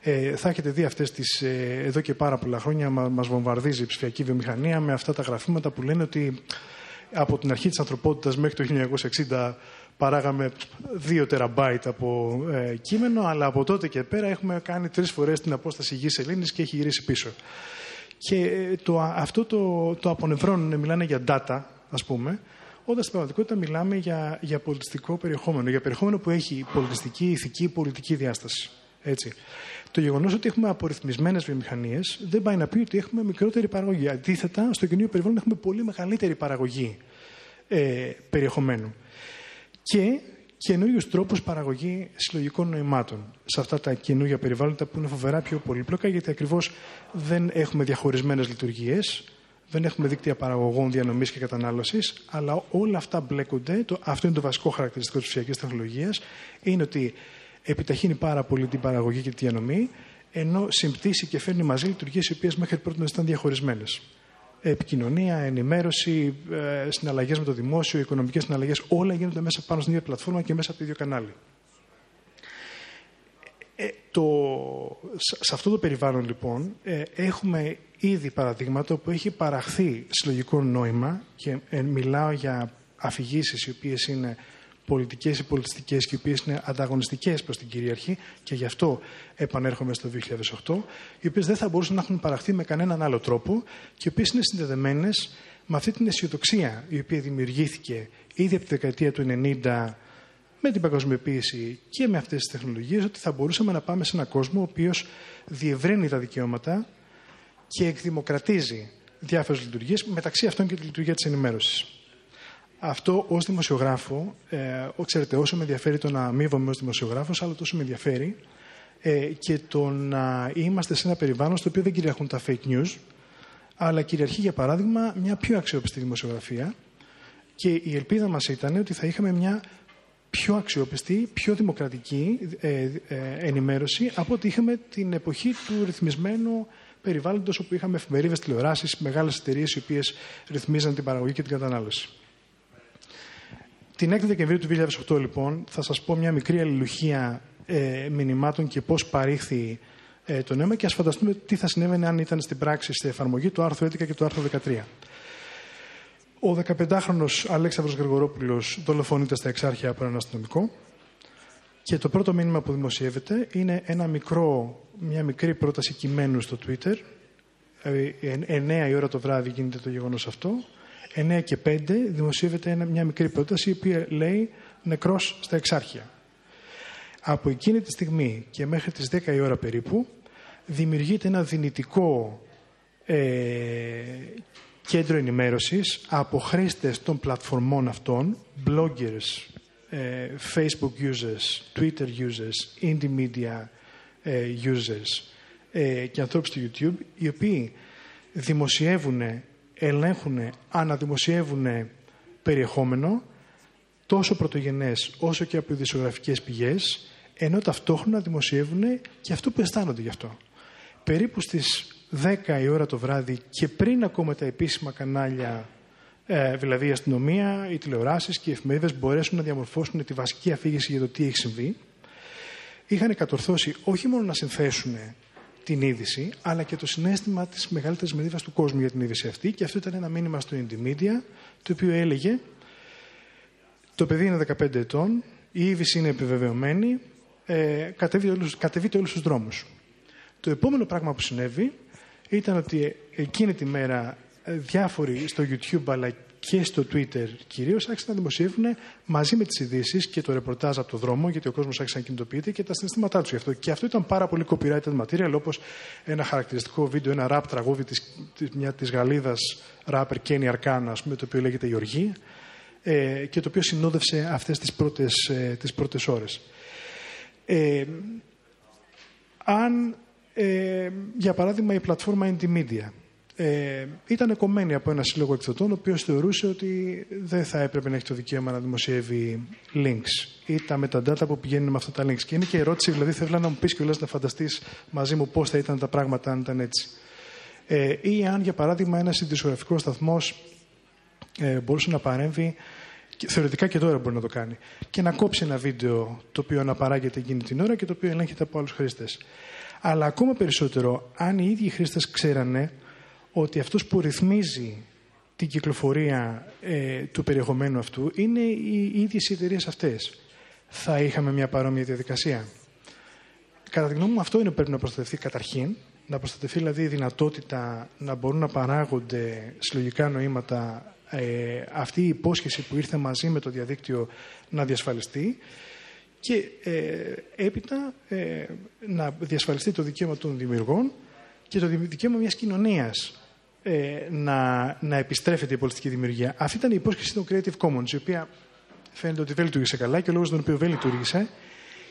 Ε, θα έχετε δει αυτές τις, ε, εδώ και πάρα πολλά χρόνια μα, μας βομβαρδίζει η ψηφιακή βιομηχανία με αυτά τα γραφήματα που λένε ότι από την αρχή της ανθρωπότητας μέχρι το 1960 παράγαμε 2 τεραμπάιτ από ε, κείμενο, αλλά από τότε και πέρα έχουμε κάνει τρεις φορές την απόσταση γης Ελλήνης και έχει γυρίσει πίσω. Και το, αυτό το, το απονευρώνουν, μιλάνε για data, ας πούμε, όταν στην πραγματικότητα μιλάμε για, για πολιτιστικό περιεχόμενο, για περιεχόμενο που έχει πολιτιστική, ηθική, πολιτική διάσταση. Έτσι. Το γεγονός ότι έχουμε απορριθμισμένες βιομηχανίες δεν πάει να πει ότι έχουμε μικρότερη παραγωγή. Αντίθετα, στο καινούριο περιβάλλον έχουμε πολύ μεγαλύτερη παραγωγή ε, περιεχομένου. Και καινούριους τρόπους παραγωγή συλλογικών νοημάτων σε αυτά τα καινούργια περιβάλλοντα που είναι φοβερά πιο πολύπλοκα, γιατί ακριβώς δεν έχουμε διαχωρισμένες λειτουργίες, δεν έχουμε δίκτυα παραγωγών, διανομής και κατανάλωσης, αλλά όλα αυτά μπλέκονται. Το, αυτό είναι το βασικό χαρακτηριστικό της ψηφιακή τεχνολογίας, είναι ότι επιταχύνει πάρα πολύ την παραγωγή και τη διανομή, ενώ συμπτύσσει και φέρνει μαζί λειτουργίες οι οποίες μέχρι πρώτη ήταν διαχωρισμένες επικοινωνία, ενημέρωση, ε, συναλλαγές με το δημόσιο, οικονομικές συναλλαγές, όλα γίνονται μέσα πάνω στην ίδια πλατφόρμα και μέσα από το ίδιο κανάλι. Ε, το, σε αυτό το περιβάλλον λοιπόν ε, έχουμε ήδη παραδείγματα που έχει παραχθεί συλλογικό νόημα και μιλάω για αφηγήσεις οι οποίες είναι πολιτικές ή πολιτιστικές και οι οποίες είναι ανταγωνιστικές προς την κυρίαρχη και γι' αυτό επανέρχομαι στο 2008, οι οποίες δεν θα μπορούσαν να έχουν παραχθεί με κανέναν άλλο τρόπο και οι οποίες είναι συνδεδεμένες με αυτή την αισιοδοξία η οποία δημιουργήθηκε ήδη από τη δεκαετία του 90 με την παγκοσμιοποίηση και με αυτές τις τεχνολογίες ότι θα μπορούσαμε να πάμε σε έναν κόσμο ο οποίος διευρύνει τα δικαιώματα και εκδημοκρατίζει διάφορες λειτουργίες, μεταξύ αυτών και τη λειτουργία της ενημέρωσης. Αυτό ως δημοσιογράφο, ε, ξέρετε, όσο με ενδιαφέρει το να αμείβομαι ως δημοσιογράφος, άλλο τόσο με ενδιαφέρει ε, και το να είμαστε σε ένα περιβάλλον στο οποίο δεν κυριαρχούν τα fake news, αλλά κυριαρχεί, για παράδειγμα, μια πιο αξιόπιστη δημοσιογραφία. Και η ελπίδα μας ήταν ότι θα είχαμε μια πιο αξιόπιστη, πιο δημοκρατική ε, ε, ενημέρωση από ότι είχαμε την εποχή του ρυθμισμένου περιβάλλοντος όπου είχαμε εφημερίδες, τηλεοράσεις, μεγάλες εταιρείες οι οποίες ρυθμίζαν την παραγωγή και την κατανάλωση. Την 6η Δεκεμβρίου του 2008, λοιπόν, θα σας πω μια μικρή αλληλουχία ε, μηνυμάτων και πώς παρήχθη ε, το νόημα και ας φανταστούμε τι θα συνέβαινε αν ήταν στην πράξη, στη εφαρμογή του άρθρου 11 και του άρθρου 13. Ο 15χρονος Αλέξανδρος Γρηγορόπουλος δολοφονείται στα εξάρχεια από έναν αστυνομικό και το πρώτο μήνυμα που δημοσιεύεται είναι ένα μικρό, μια μικρή πρόταση κειμένου στο Twitter. 9 ε, η ώρα το βράδυ γίνεται το γεγονός αυτό. 9 και 5 δημοσιεύεται μια μικρή πρόταση η οποία λέει νεκρός στα εξάρχεια. Από εκείνη τη στιγμή και μέχρι τις 10 η ώρα περίπου δημιουργείται ένα δυνητικό ε, κέντρο ενημέρωσης από χρήστες των πλατφορμών αυτών, bloggers, ε, Facebook users, Twitter users, indie media ε, users ε, και ανθρώπους του YouTube, οι οποίοι δημοσιεύουν, ελέγχουν, αναδημοσιεύουν περιεχόμενο τόσο πρωτογενές όσο και από ειδησιογραφικές πηγές, ενώ ταυτόχρονα δημοσιεύουν και αυτό που αισθάνονται γι' αυτό. Περίπου στις 10 η ώρα το βράδυ και πριν ακόμα τα επίσημα κανάλια, ε, δηλαδή η αστυνομία, οι τηλεοράσεις και οι εφημερίδες μπορέσουν να διαμορφώσουν τη βασική αφήγηση για το τι έχει συμβεί, είχαν κατορθώσει όχι μόνο να συνθέσουν την είδηση, αλλά και το συνέστημα της μεγαλύτερης μερίδας του κόσμου για την είδηση αυτή και αυτό ήταν ένα μήνυμα στο Indymedia, το οποίο έλεγε το παιδί είναι 15 ετών, η είδηση είναι επιβεβαιωμένη, ε, κατεβείτε όλους τους δρόμους. Το επόμενο πράγμα που συνέβη ήταν ότι εκείνη τη μέρα ε, διάφοροι στο YouTube αλλά και στο Twitter κυρίως άρχισαν να δημοσιεύουν μαζί με τις ειδήσεις και το ρεπορτάζ από το δρόμο, γιατί ο κόσμος άρχισε να κινητοποιείται και τα συναισθήματά τους γι' αυτό. Και αυτό ήταν πάρα πολύ copyrighted material, όπως ένα χαρακτηριστικό βίντεο, ένα rap τραγούδι της της Γαλλίδας rapper Kenny Arcana, το οποίο λέγεται Γιοργή, ε, και το οποίο συνόδευσε αυτές τις πρώτες ε, τις πρώτες ώρες. Ε, αν ε, για παράδειγμα, η πλατφόρμα Indymedia ε, ήταν κομμένη από ένα σύλλογο εκδοτών, ο οποίος θεωρούσε ότι δεν θα έπρεπε να έχει το δικαίωμα να δημοσιεύει links ή τα metadata που πηγαίνουν με αυτά τα links. Και είναι και η ερώτηση, δηλαδή, θέλω να μου πεις κιόλας να φανταστείς μαζί μου πώς θα ήταν τα πράγματα αν ήταν έτσι. Ε, ή αν, για παράδειγμα, ένας ιδιοσιογραφικός σταθμός ε, μπορούσε να παρέμβει θεωρητικά και τώρα μπορεί να το κάνει. Και να κόψει ένα βίντεο το οποίο αναπαράγεται εκείνη την ώρα και το οποίο ελέγχεται από άλλους χρήστες. Αλλά ακόμα περισσότερο, αν οι ίδιοι χρήστες ξέρανε ότι αυτός που ρυθμίζει την κυκλοφορία ε, του περιεχομένου αυτού είναι οι ίδιες οι εταιρείες αυτές. Θα είχαμε μια παρόμοια διαδικασία. Κατά τη γνώμη μου αυτό είναι που πρέπει να προστατευτεί καταρχήν, να προστατευτεί δηλαδή η δυνατότητα να μπορούν να παράγονται συλλογικά νοήματα ε, αυτή η υπόσχεση που ήρθε μαζί με το διαδίκτυο να διασφαλιστεί και ε, έπειτα ε, να διασφαλιστεί το δικαίωμα των δημιουργών και το δικαίωμα μιας κοινωνίας ε, να, να επιστρέφεται η πολιτική δημιουργία. Αυτή ήταν η υπόσχεση των Creative Commons, η οποία φαίνεται ότι δεν λειτουργήσε καλά και ο λόγος τον οποίο δεν λειτουργήσε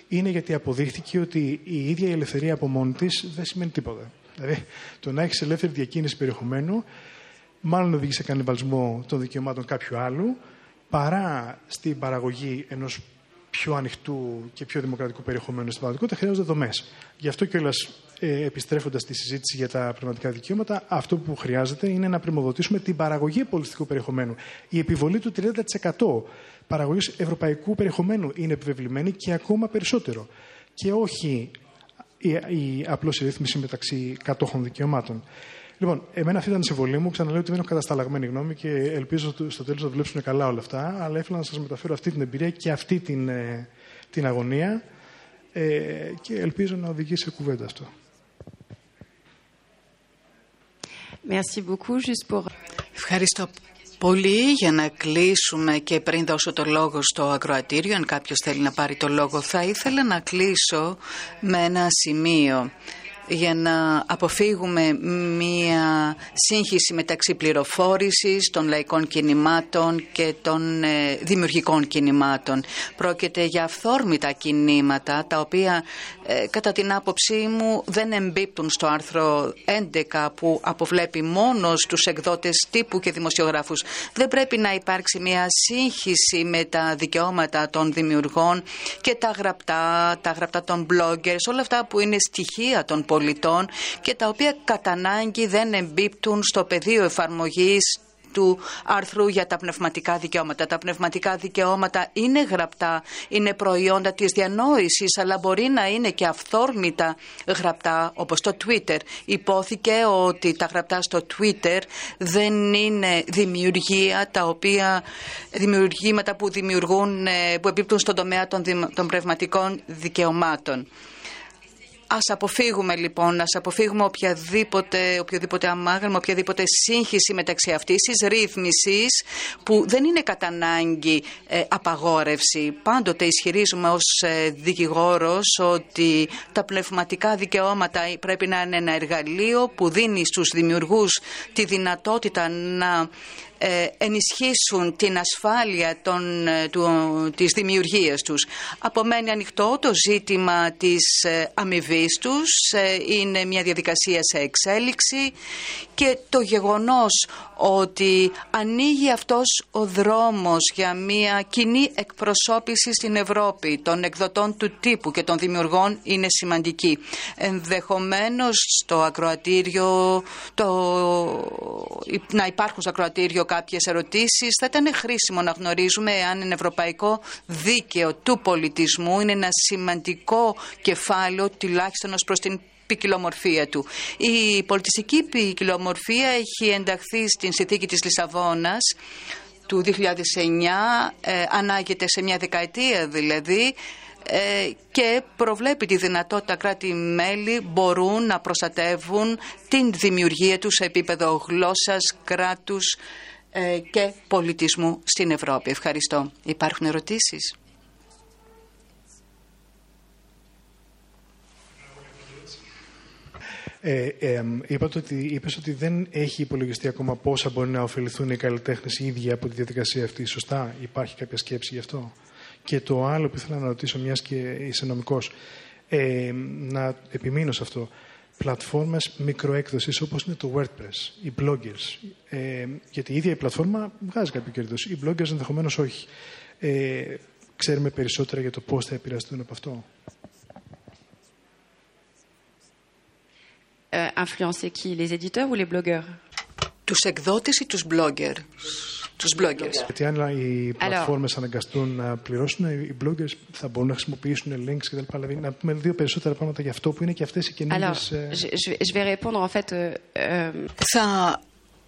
είναι γιατί αποδείχθηκε ότι η ίδια η ελευθερία από μόνη της δεν σημαίνει τίποτα. Δηλαδή, το να έχεις ελεύθερη διακίνηση περιεχομένου, μάλλον οδηγεί σε κανιβαλισμό των δικαιωμάτων κάποιου άλλου, παρά στην παραγωγή ενός πιο ανοιχτού και πιο δημοκρατικού περιεχομένου στην πραγματικότητα χρειάζονται δομές. Γι' αυτό κιόλας, ε, επιστρέφοντας στη συζήτηση για τα πνευματικά δικαιώματα, αυτό που χρειάζεται είναι να πρημοδοτήσουμε την παραγωγή πολιτιστικού περιεχομένου. Η επιβολή του 30% παραγωγής ευρωπαϊκού περιεχομένου είναι επιβεβλημένη και ακόμα περισσότερο. Και όχι η, η, απλώς η ρύθμιση μεταξύ κατόχων δικαιωμάτων. Λοιπόν, εμένα αυτή ήταν η συμβολή μου. Ξαναλέω ότι δεν έχω κατασταλαγμένη γνώμη και ελπίζω στο τέλος να δουλέψουν καλά όλα αυτά. Αλλά ήθελα να σας μεταφέρω αυτή την εμπειρία και αυτή την, ε, την αγωνία ε, και ελπίζω να οδηγήσει σε κουβέντα αυτό. Ευχαριστώ πολύ. Για να κλείσουμε και πριν δώσω το λόγο στο ακροατήριο, αν κάποιος θέλει να πάρει το λόγο, θα ήθελα να κλείσω με ένα σημείο για να αποφύγουμε μία σύγχυση μεταξύ πληροφόρησης των λαϊκών κινημάτων και των ε, δημιουργικών κινημάτων. Πρόκειται για αυθόρμητα κινήματα τα οποία ε, κατά την άποψή μου δεν εμπίπτουν στο άρθρο 11 που αποβλέπει μόνο στους εκδότες τύπου και δημοσιογράφους. Δεν πρέπει να υπάρξει μία σύγχυση με τα δικαιώματα των δημιουργών και τα γραπτά, τα γραπτά των bloggers, όλα αυτά που είναι στοιχεία των πολιτών και τα οποία κατά ανάγκη δεν εμπίπτουν στο πεδίο εφαρμογής του άρθρου για τα πνευματικά δικαιώματα. Τα πνευματικά δικαιώματα είναι γραπτά, είναι προϊόντα της διανόησης, αλλά μπορεί να είναι και αυθόρμητα γραπτά, όπως το Twitter. Υπόθηκε ότι τα γραπτά στο Twitter δεν είναι δημιουργία, τα οποία, δημιουργήματα που δημιουργούν, ε, που εμπίπτουν στον τομέα των, των πνευματικών δικαιωμάτων. Ας αποφύγουμε λοιπόν, ας αποφύγουμε οποιαδήποτε, οποιοδήποτε αμάγαλμα, οποιαδήποτε σύγχυση μεταξύ αυτής της ρύθμισης που δεν είναι κατά ανάγκη ε, απαγόρευση. Πάντοτε ισχυρίζουμε ως ε, δικηγόρος ότι τα πνευματικά δικαιώματα πρέπει να είναι ένα εργαλείο που δίνει στους δημιουργούς τη δυνατότητα να ε, ενισχύσουν την ασφάλεια των, ε, του, της δημιουργίας τους. Απομένει ανοιχτό το ζήτημα της ε, αμοιβής τους, είναι μια διαδικασία σε εξέλιξη και το γεγονός ότι ανοίγει αυτός ο δρόμος για μια κοινή εκπροσώπηση στην Ευρώπη των εκδοτών του τύπου και των δημιουργών είναι σημαντική. Ενδεχομένως στο ακροατήριο, το, να υπάρχουν στο ακροατήριο κάποιες ερωτήσεις, θα ήταν χρήσιμο να γνωρίζουμε εάν είναι ευρωπαϊκό δίκαιο του πολιτισμού είναι ένα σημαντικό κεφάλαιο τουλάχιστον ως προς την ποικιλομορφία του. Η πολιτιστική ποικιλομορφία έχει ενταχθεί στην συνθήκη της Λισαβόνας του 2009, ε, ανάγεται σε μια δεκαετία δηλαδή, ε, και προβλέπει τη δυνατότητα κράτη-μέλη μπορούν να προστατεύουν την δημιουργία τους σε επίπεδο γλώσσας, κράτους ε, και πολιτισμού στην Ευρώπη. Ευχαριστώ. Υπάρχουν ερωτήσεις; Ε, ε, είπατε ότι, είπες ότι δεν έχει υπολογιστεί ακόμα πόσα μπορεί να ωφεληθούν οι καλλιτέχνες οι ίδιοι από τη διαδικασία αυτή. Σωστά, υπάρχει κάποια σκέψη γι' αυτό; Και το άλλο που ήθελα να ρωτήσω, μιας και είσαι νομικός, ε, να επιμείνω σε αυτό. Πλατφόρμες μικροέκδοσης όπως είναι το WordPress, οι bloggers. Ε, γιατί η ίδια η πλατφόρμα βγάζει κάποιο κέρδος. Οι bloggers ενδεχομένως όχι. Ε, ξέρουμε περισσότερα για το πώς θα επηρεαστούν από αυτό. euh, influencer qui Les éditeurs ou les blogueurs Τους εκδότες ή τους bloggers τους bloggers. Γιατί αν οι πλατφόρμες αναγκαστούν να πληρώσουν, οι bloggers θα μπορούν να χρησιμοποιήσουν links κτλ. Δηλαδή να πούμε δύο περισσότερα πράγματα για αυτό που είναι και αυτές οι καινούργιες... Euh, euh, θα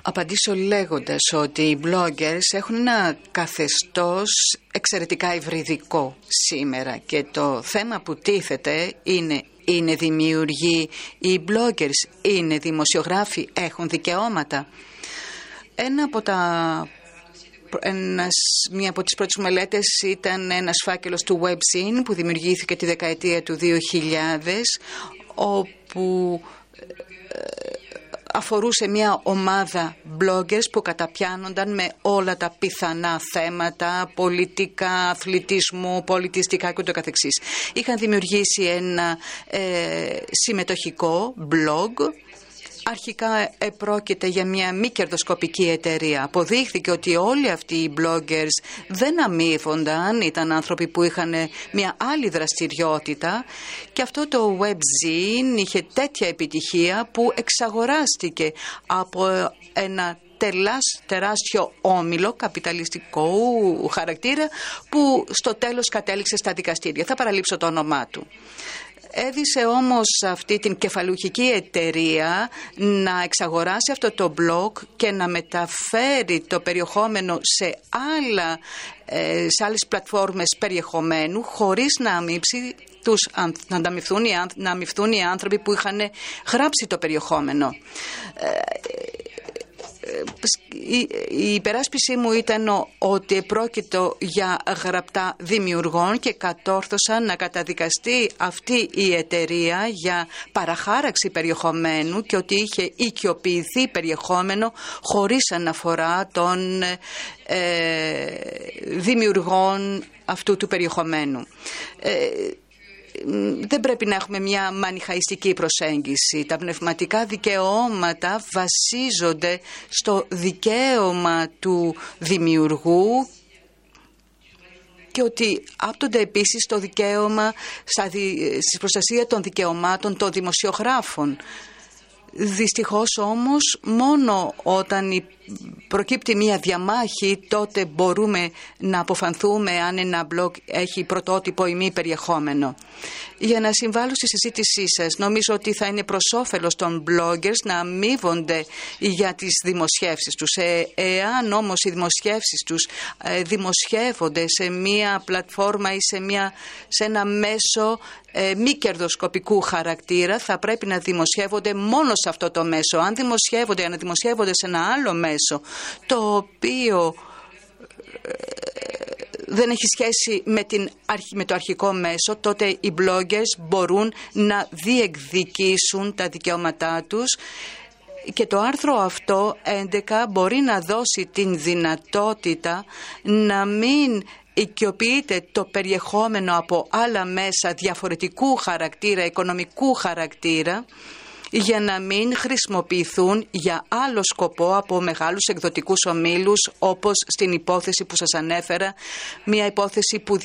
απαντήσω λέγοντας ότι οι bloggers έχουν ένα καθεστώς εξαιρετικά υβριδικό σήμερα και το θέμα που τίθεται είναι είναι δημιουργοί, οι bloggers είναι δημοσιογράφοι, έχουν δικαιώματα. Ένα από τα ένας, μία από τις πρώτες μελέτες ήταν ένας φάκελος του WebZine που δημιουργήθηκε τη δεκαετία του 2000 όπου αφορούσε μια ομάδα bloggers που καταπιάνονταν με όλα τα πιθανά θέματα πολιτικά, αθλητισμού, πολιτιστικά και ούτω καθεξής. Είχαν δημιουργήσει ένα ε, συμμετοχικό blog Αρχικά επρόκειται για μια μη κερδοσκοπική εταιρεία. Αποδείχθηκε ότι όλοι αυτοί οι bloggers δεν αμείβονταν, ήταν άνθρωποι που είχαν μια άλλη δραστηριότητα και αυτό το webzine είχε τέτοια επιτυχία που εξαγοράστηκε από ένα τεράστιο όμιλο καπιταλιστικού χαρακτήρα που στο τέλος κατέληξε στα δικαστήρια. Θα παραλείψω το όνομά του. Έδισε όμως αυτή την κεφαλουχική εταιρεία να εξαγοράσει αυτό το blog και να μεταφέρει το περιεχόμενο σε, άλλα, ε, σε άλλες πλατφόρμες περιεχομένου χωρίς να αμύψει τους, να, να αμυφθούν οι άνθρωποι που είχαν γράψει το περιεχόμενο. Ε, η υπεράσπιση μου ήταν ότι πρόκειτο για γραπτά δημιουργών και κατόρθωσαν να καταδικαστεί αυτή η εταιρεία για παραχάραξη περιεχομένου και ότι είχε οικειοποιηθεί περιεχόμενο χωρίς αναφορά των ε, δημιουργών αυτού του περιεχομένου. Ε, δεν πρέπει να έχουμε μια μανιχαϊστική προσέγγιση. Τα πνευματικά δικαιώματα βασίζονται στο δικαίωμα του δημιουργού και ότι άπτονται επίσης το δικαίωμα στη προστασία των δικαιωμάτων των δημοσιογράφων. Δυστυχώς όμως μόνο όταν προκύπτει μία διαμάχη τότε μπορούμε να αποφανθούμε αν ένα blog έχει πρωτότυπο ή μη περιεχόμενο. Για να συμβάλλω στη συζήτησή σας νομίζω ότι θα είναι προς όφελος των bloggers να αμείβονται για τις δημοσιεύσεις τους. Ε, εάν όμως οι δημοσιεύσεις τους ε, δημοσιεύονται σε μία πλατφόρμα ή σε, μία, σε ένα μέσο ε, μη κερδοσκοπικού χαρακτήρα θα πρέπει να δημοσιεύονται μόνο σε αυτό το μέσο. Αν δημοσιεύονται, αν δημοσιεύονται σε ένα άλλο μέσο το οποίο ε, δεν έχει σχέση με, την, με το αρχικό μέσο, τότε οι bloggers μπορούν να διεκδικήσουν τα δικαιώματά τους. Και το άρθρο αυτό 11 μπορεί να δώσει την δυνατότητα να μην οικειοποιείται το περιεχόμενο από άλλα μέσα διαφορετικού χαρακτήρα, οικονομικού χαρακτήρα για να μην χρησιμοποιηθούν για άλλο σκοπό από μεγάλους εκδοτικούς ομίλους όπως στην υπόθεση που σας ανέφερα, μια υπόθεση που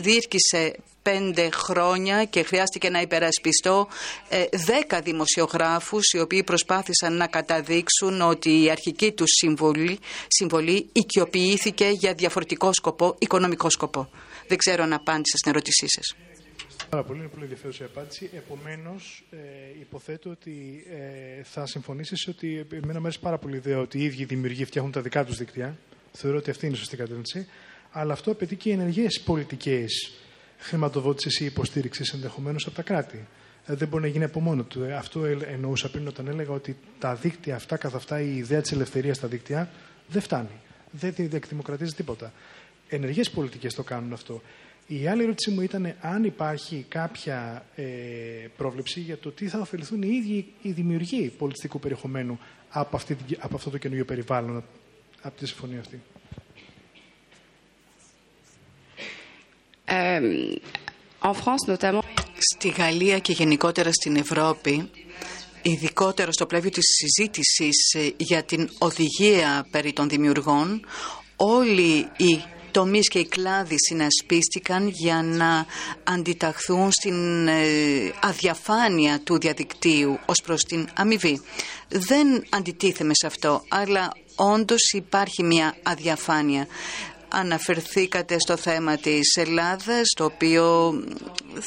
διήρκησε πέντε χρόνια και χρειάστηκε να υπερασπιστώ ε, δέκα δημοσιογράφους οι οποίοι προσπάθησαν να καταδείξουν ότι η αρχική τους συμβολή, συμβολή οικειοποιήθηκε για διαφορετικό σκοπό, οικονομικό σκοπό. Δεν ξέρω αν απάντησα στην ερώτησή σας. Πάρα πολύ, είναι πολύ ενδιαφέρουσα η απάντηση. Επομένως, ε, υποθέτω ότι ε, θα συμφωνήσεις ότι εμένα μου αρέσει πάρα πολύ η ιδέα ότι οι ίδιοι δημιουργοί φτιάχνουν τα δικά τους δίκτυα. Θεωρώ ότι αυτή είναι η σωστή κατεύθυνση. Αλλά αυτό απαιτεί και ενεργές πολιτικές χρηματοδότησης ή υποστήριξης ενδεχομένως από τα κράτη. Ε, δεν μπορεί να γίνει από μόνο του. Ε, αυτό εννοούσα πριν όταν έλεγα ότι τα δίκτυα αυτά καθ' αυτά, η ιδέα της ελευθερίας στα δίκτυα δεν φτάνει. Δεν εκδημοκρατίζει τίποτα. Ενεργές πολιτικές το κάνουν αυτό. Η άλλη ερώτησή μου ήταν αν υπάρχει κάποια ε, πρόβλεψη για το τι θα ωφεληθούν οι ίδιοι οι δημιουργοί πολιτιστικού περιεχομένου από, αυτή, από αυτό το καινούργιο περιβάλλον, από τη συμφωνία αυτή. Ε, Στη Γαλλία και γενικότερα στην Ευρώπη, ειδικότερα στο πλαίσιο της συζήτησης ε, για την οδηγία περί των δημιουργών, όλοι οι τομείς και οι κλάδοι συνασπίστηκαν για να αντιταχθούν στην ε, αδιαφάνεια του διαδικτύου ως προς την αμοιβή. Δεν αντιτίθεμε σε αυτό, αλλά όντως υπάρχει μια αδιαφάνεια αναφερθήκατε στο θέμα της Ελλάδας, το οποίο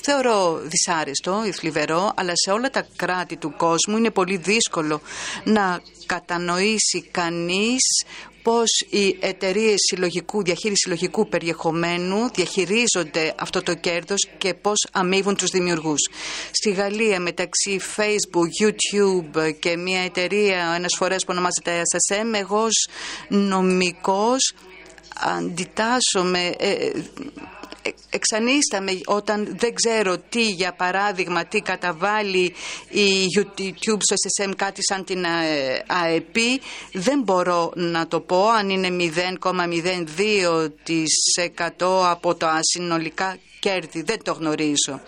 θεωρώ δυσάρεστο ή θλιβερό, αλλά σε όλα τα κράτη του κόσμου είναι πολύ δύσκολο να κατανοήσει κανείς πώς οι εταιρείες συλλογικού, διαχείριση συλλογικού περιεχομένου διαχειρίζονται αυτό το κέρδος και πώς αμείβουν τους δημιουργούς. Στη Γαλλία μεταξύ Facebook, YouTube και μια εταιρεία ένας φορές που ονομάζεται SSM, εγώ ως νομικός αντιτάσσομαι, ε, ε, εξανίσταμε όταν δεν ξέρω τι, για παράδειγμα, τι καταβάλει η YouTube στο SSM κάτι σαν την ΑΕΠ, δεν μπορώ να το πω αν είναι 0,02% από τα συνολικά κέρδη, δεν το γνωρίζω.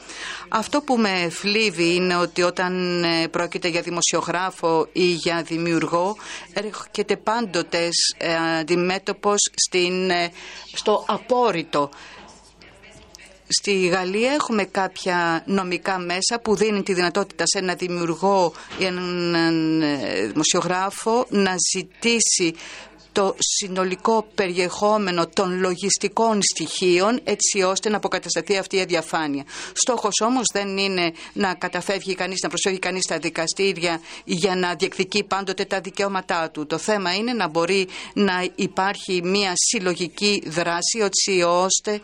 Αυτό που με φλίβει είναι ότι όταν ε, πρόκειται για δημοσιογράφο ή για δημιουργό έρχεται πάντοτε ε, αντιμέτωπος στην, ε, στο απόρριτο. Στη Γαλλία έχουμε κάποια νομικά μέσα που δίνουν τη δυνατότητα σε ένα δημιουργό ή έναν δημοσιογράφο να ζητήσει το συνολικό περιεχόμενο των λογιστικών στοιχείων έτσι ώστε να αποκατασταθεί αυτή η αδιαφάνεια. Στόχος όμως δεν είναι να καταφεύγει κανείς, να προσφεύγει κανείς στα δικαστήρια για να διεκδικεί πάντοτε τα δικαιώματά του. Το θέμα είναι να μπορεί να υπάρχει μια συλλογική δράση έτσι ώστε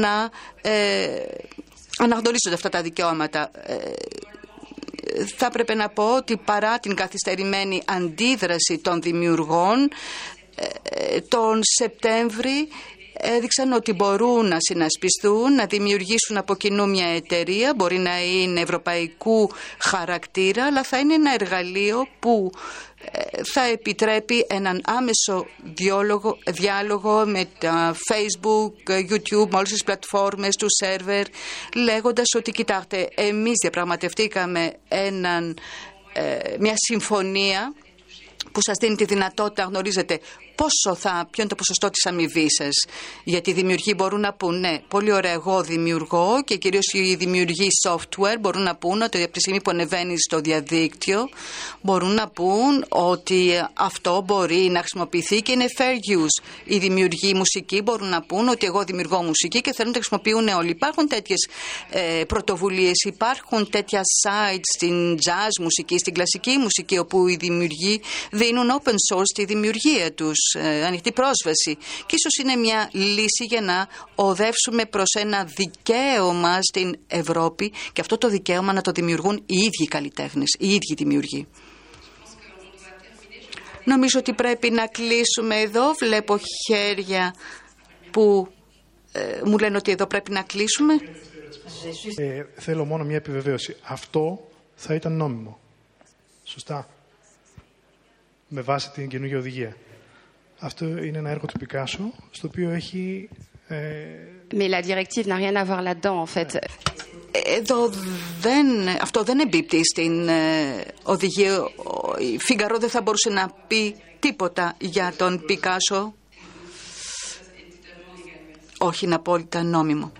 να ε, αναγνωρίζονται αυτά τα δικαιώματα. Ε, θα έπρεπε να πω ότι παρά την καθυστερημένη αντίδραση των δημιουργών ε, τον Σεπτέμβρη έδειξαν ότι μπορούν να συνασπιστούν, να δημιουργήσουν από κοινού μια εταιρεία, μπορεί να είναι ευρωπαϊκού χαρακτήρα, αλλά θα είναι ένα εργαλείο που ε, θα επιτρέπει έναν άμεσο διάλογο, διάλογο με τα Facebook, YouTube, με όλες τις πλατφόρμες του σερβερ, λέγοντας ότι κοιτάξτε, εμείς διαπραγματευτήκαμε έναν, ε, μια συμφωνία που σας δίνει τη δυνατότητα να γνωρίζετε πόσο θα, ποιο είναι το ποσοστό της αμοιβή σας. Γιατί οι δημιουργοί μπορούν να πούν, ναι, πολύ ωραία, εγώ δημιουργώ και κυρίως οι δημιουργοί software μπορούν να πούν ότι από τη στιγμή που ανεβαίνει στο διαδίκτυο μπορούν να πούν ότι αυτό μπορεί να χρησιμοποιηθεί και είναι fair use. Οι δημιουργοί μουσική μπορούν να πούν ότι εγώ δημιουργώ μουσική και θέλουν να τη χρησιμοποιούν όλοι. Υπάρχουν τέτοιες ε, πρωτοβουλίες, υπάρχουν τέτοια sites στην jazz μουσική, στην κλασική μουσική, όπου οι δημιουργοί δίνουν open source τη δημιουργία τους. Ε, ανοιχτή πρόσβαση. Και ίσως είναι μια λύση για να οδεύσουμε προς ένα δικαίωμα στην Ευρώπη και αυτό το δικαίωμα να το δημιουργούν οι ίδιοι καλλιτέχνες, οι ίδιοι δημιουργοί. Νομίζω ότι πρέπει να κλείσουμε εδώ. Βλέπω χέρια που ε, μου λένε ότι εδώ πρέπει να κλείσουμε. Ε, θέλω μόνο μια επιβεβαίωση. Αυτό θα ήταν νόμιμο. Σωστά. Με βάση την καινούργια οδηγία. Αυτό είναι ένα έργο του Πικάσο, στο οποίο έχει... Ε... Mais la directive n'a rien à voir là-dedans, en fait. Εδώ δεν, αυτό δεν εμπίπτει στην ε, οδηγία. Η Φιγκαρό δεν θα μπορούσε να πει τίποτα για τον Πικάσο. Όχι, είναι απόλυτα νόμιμο.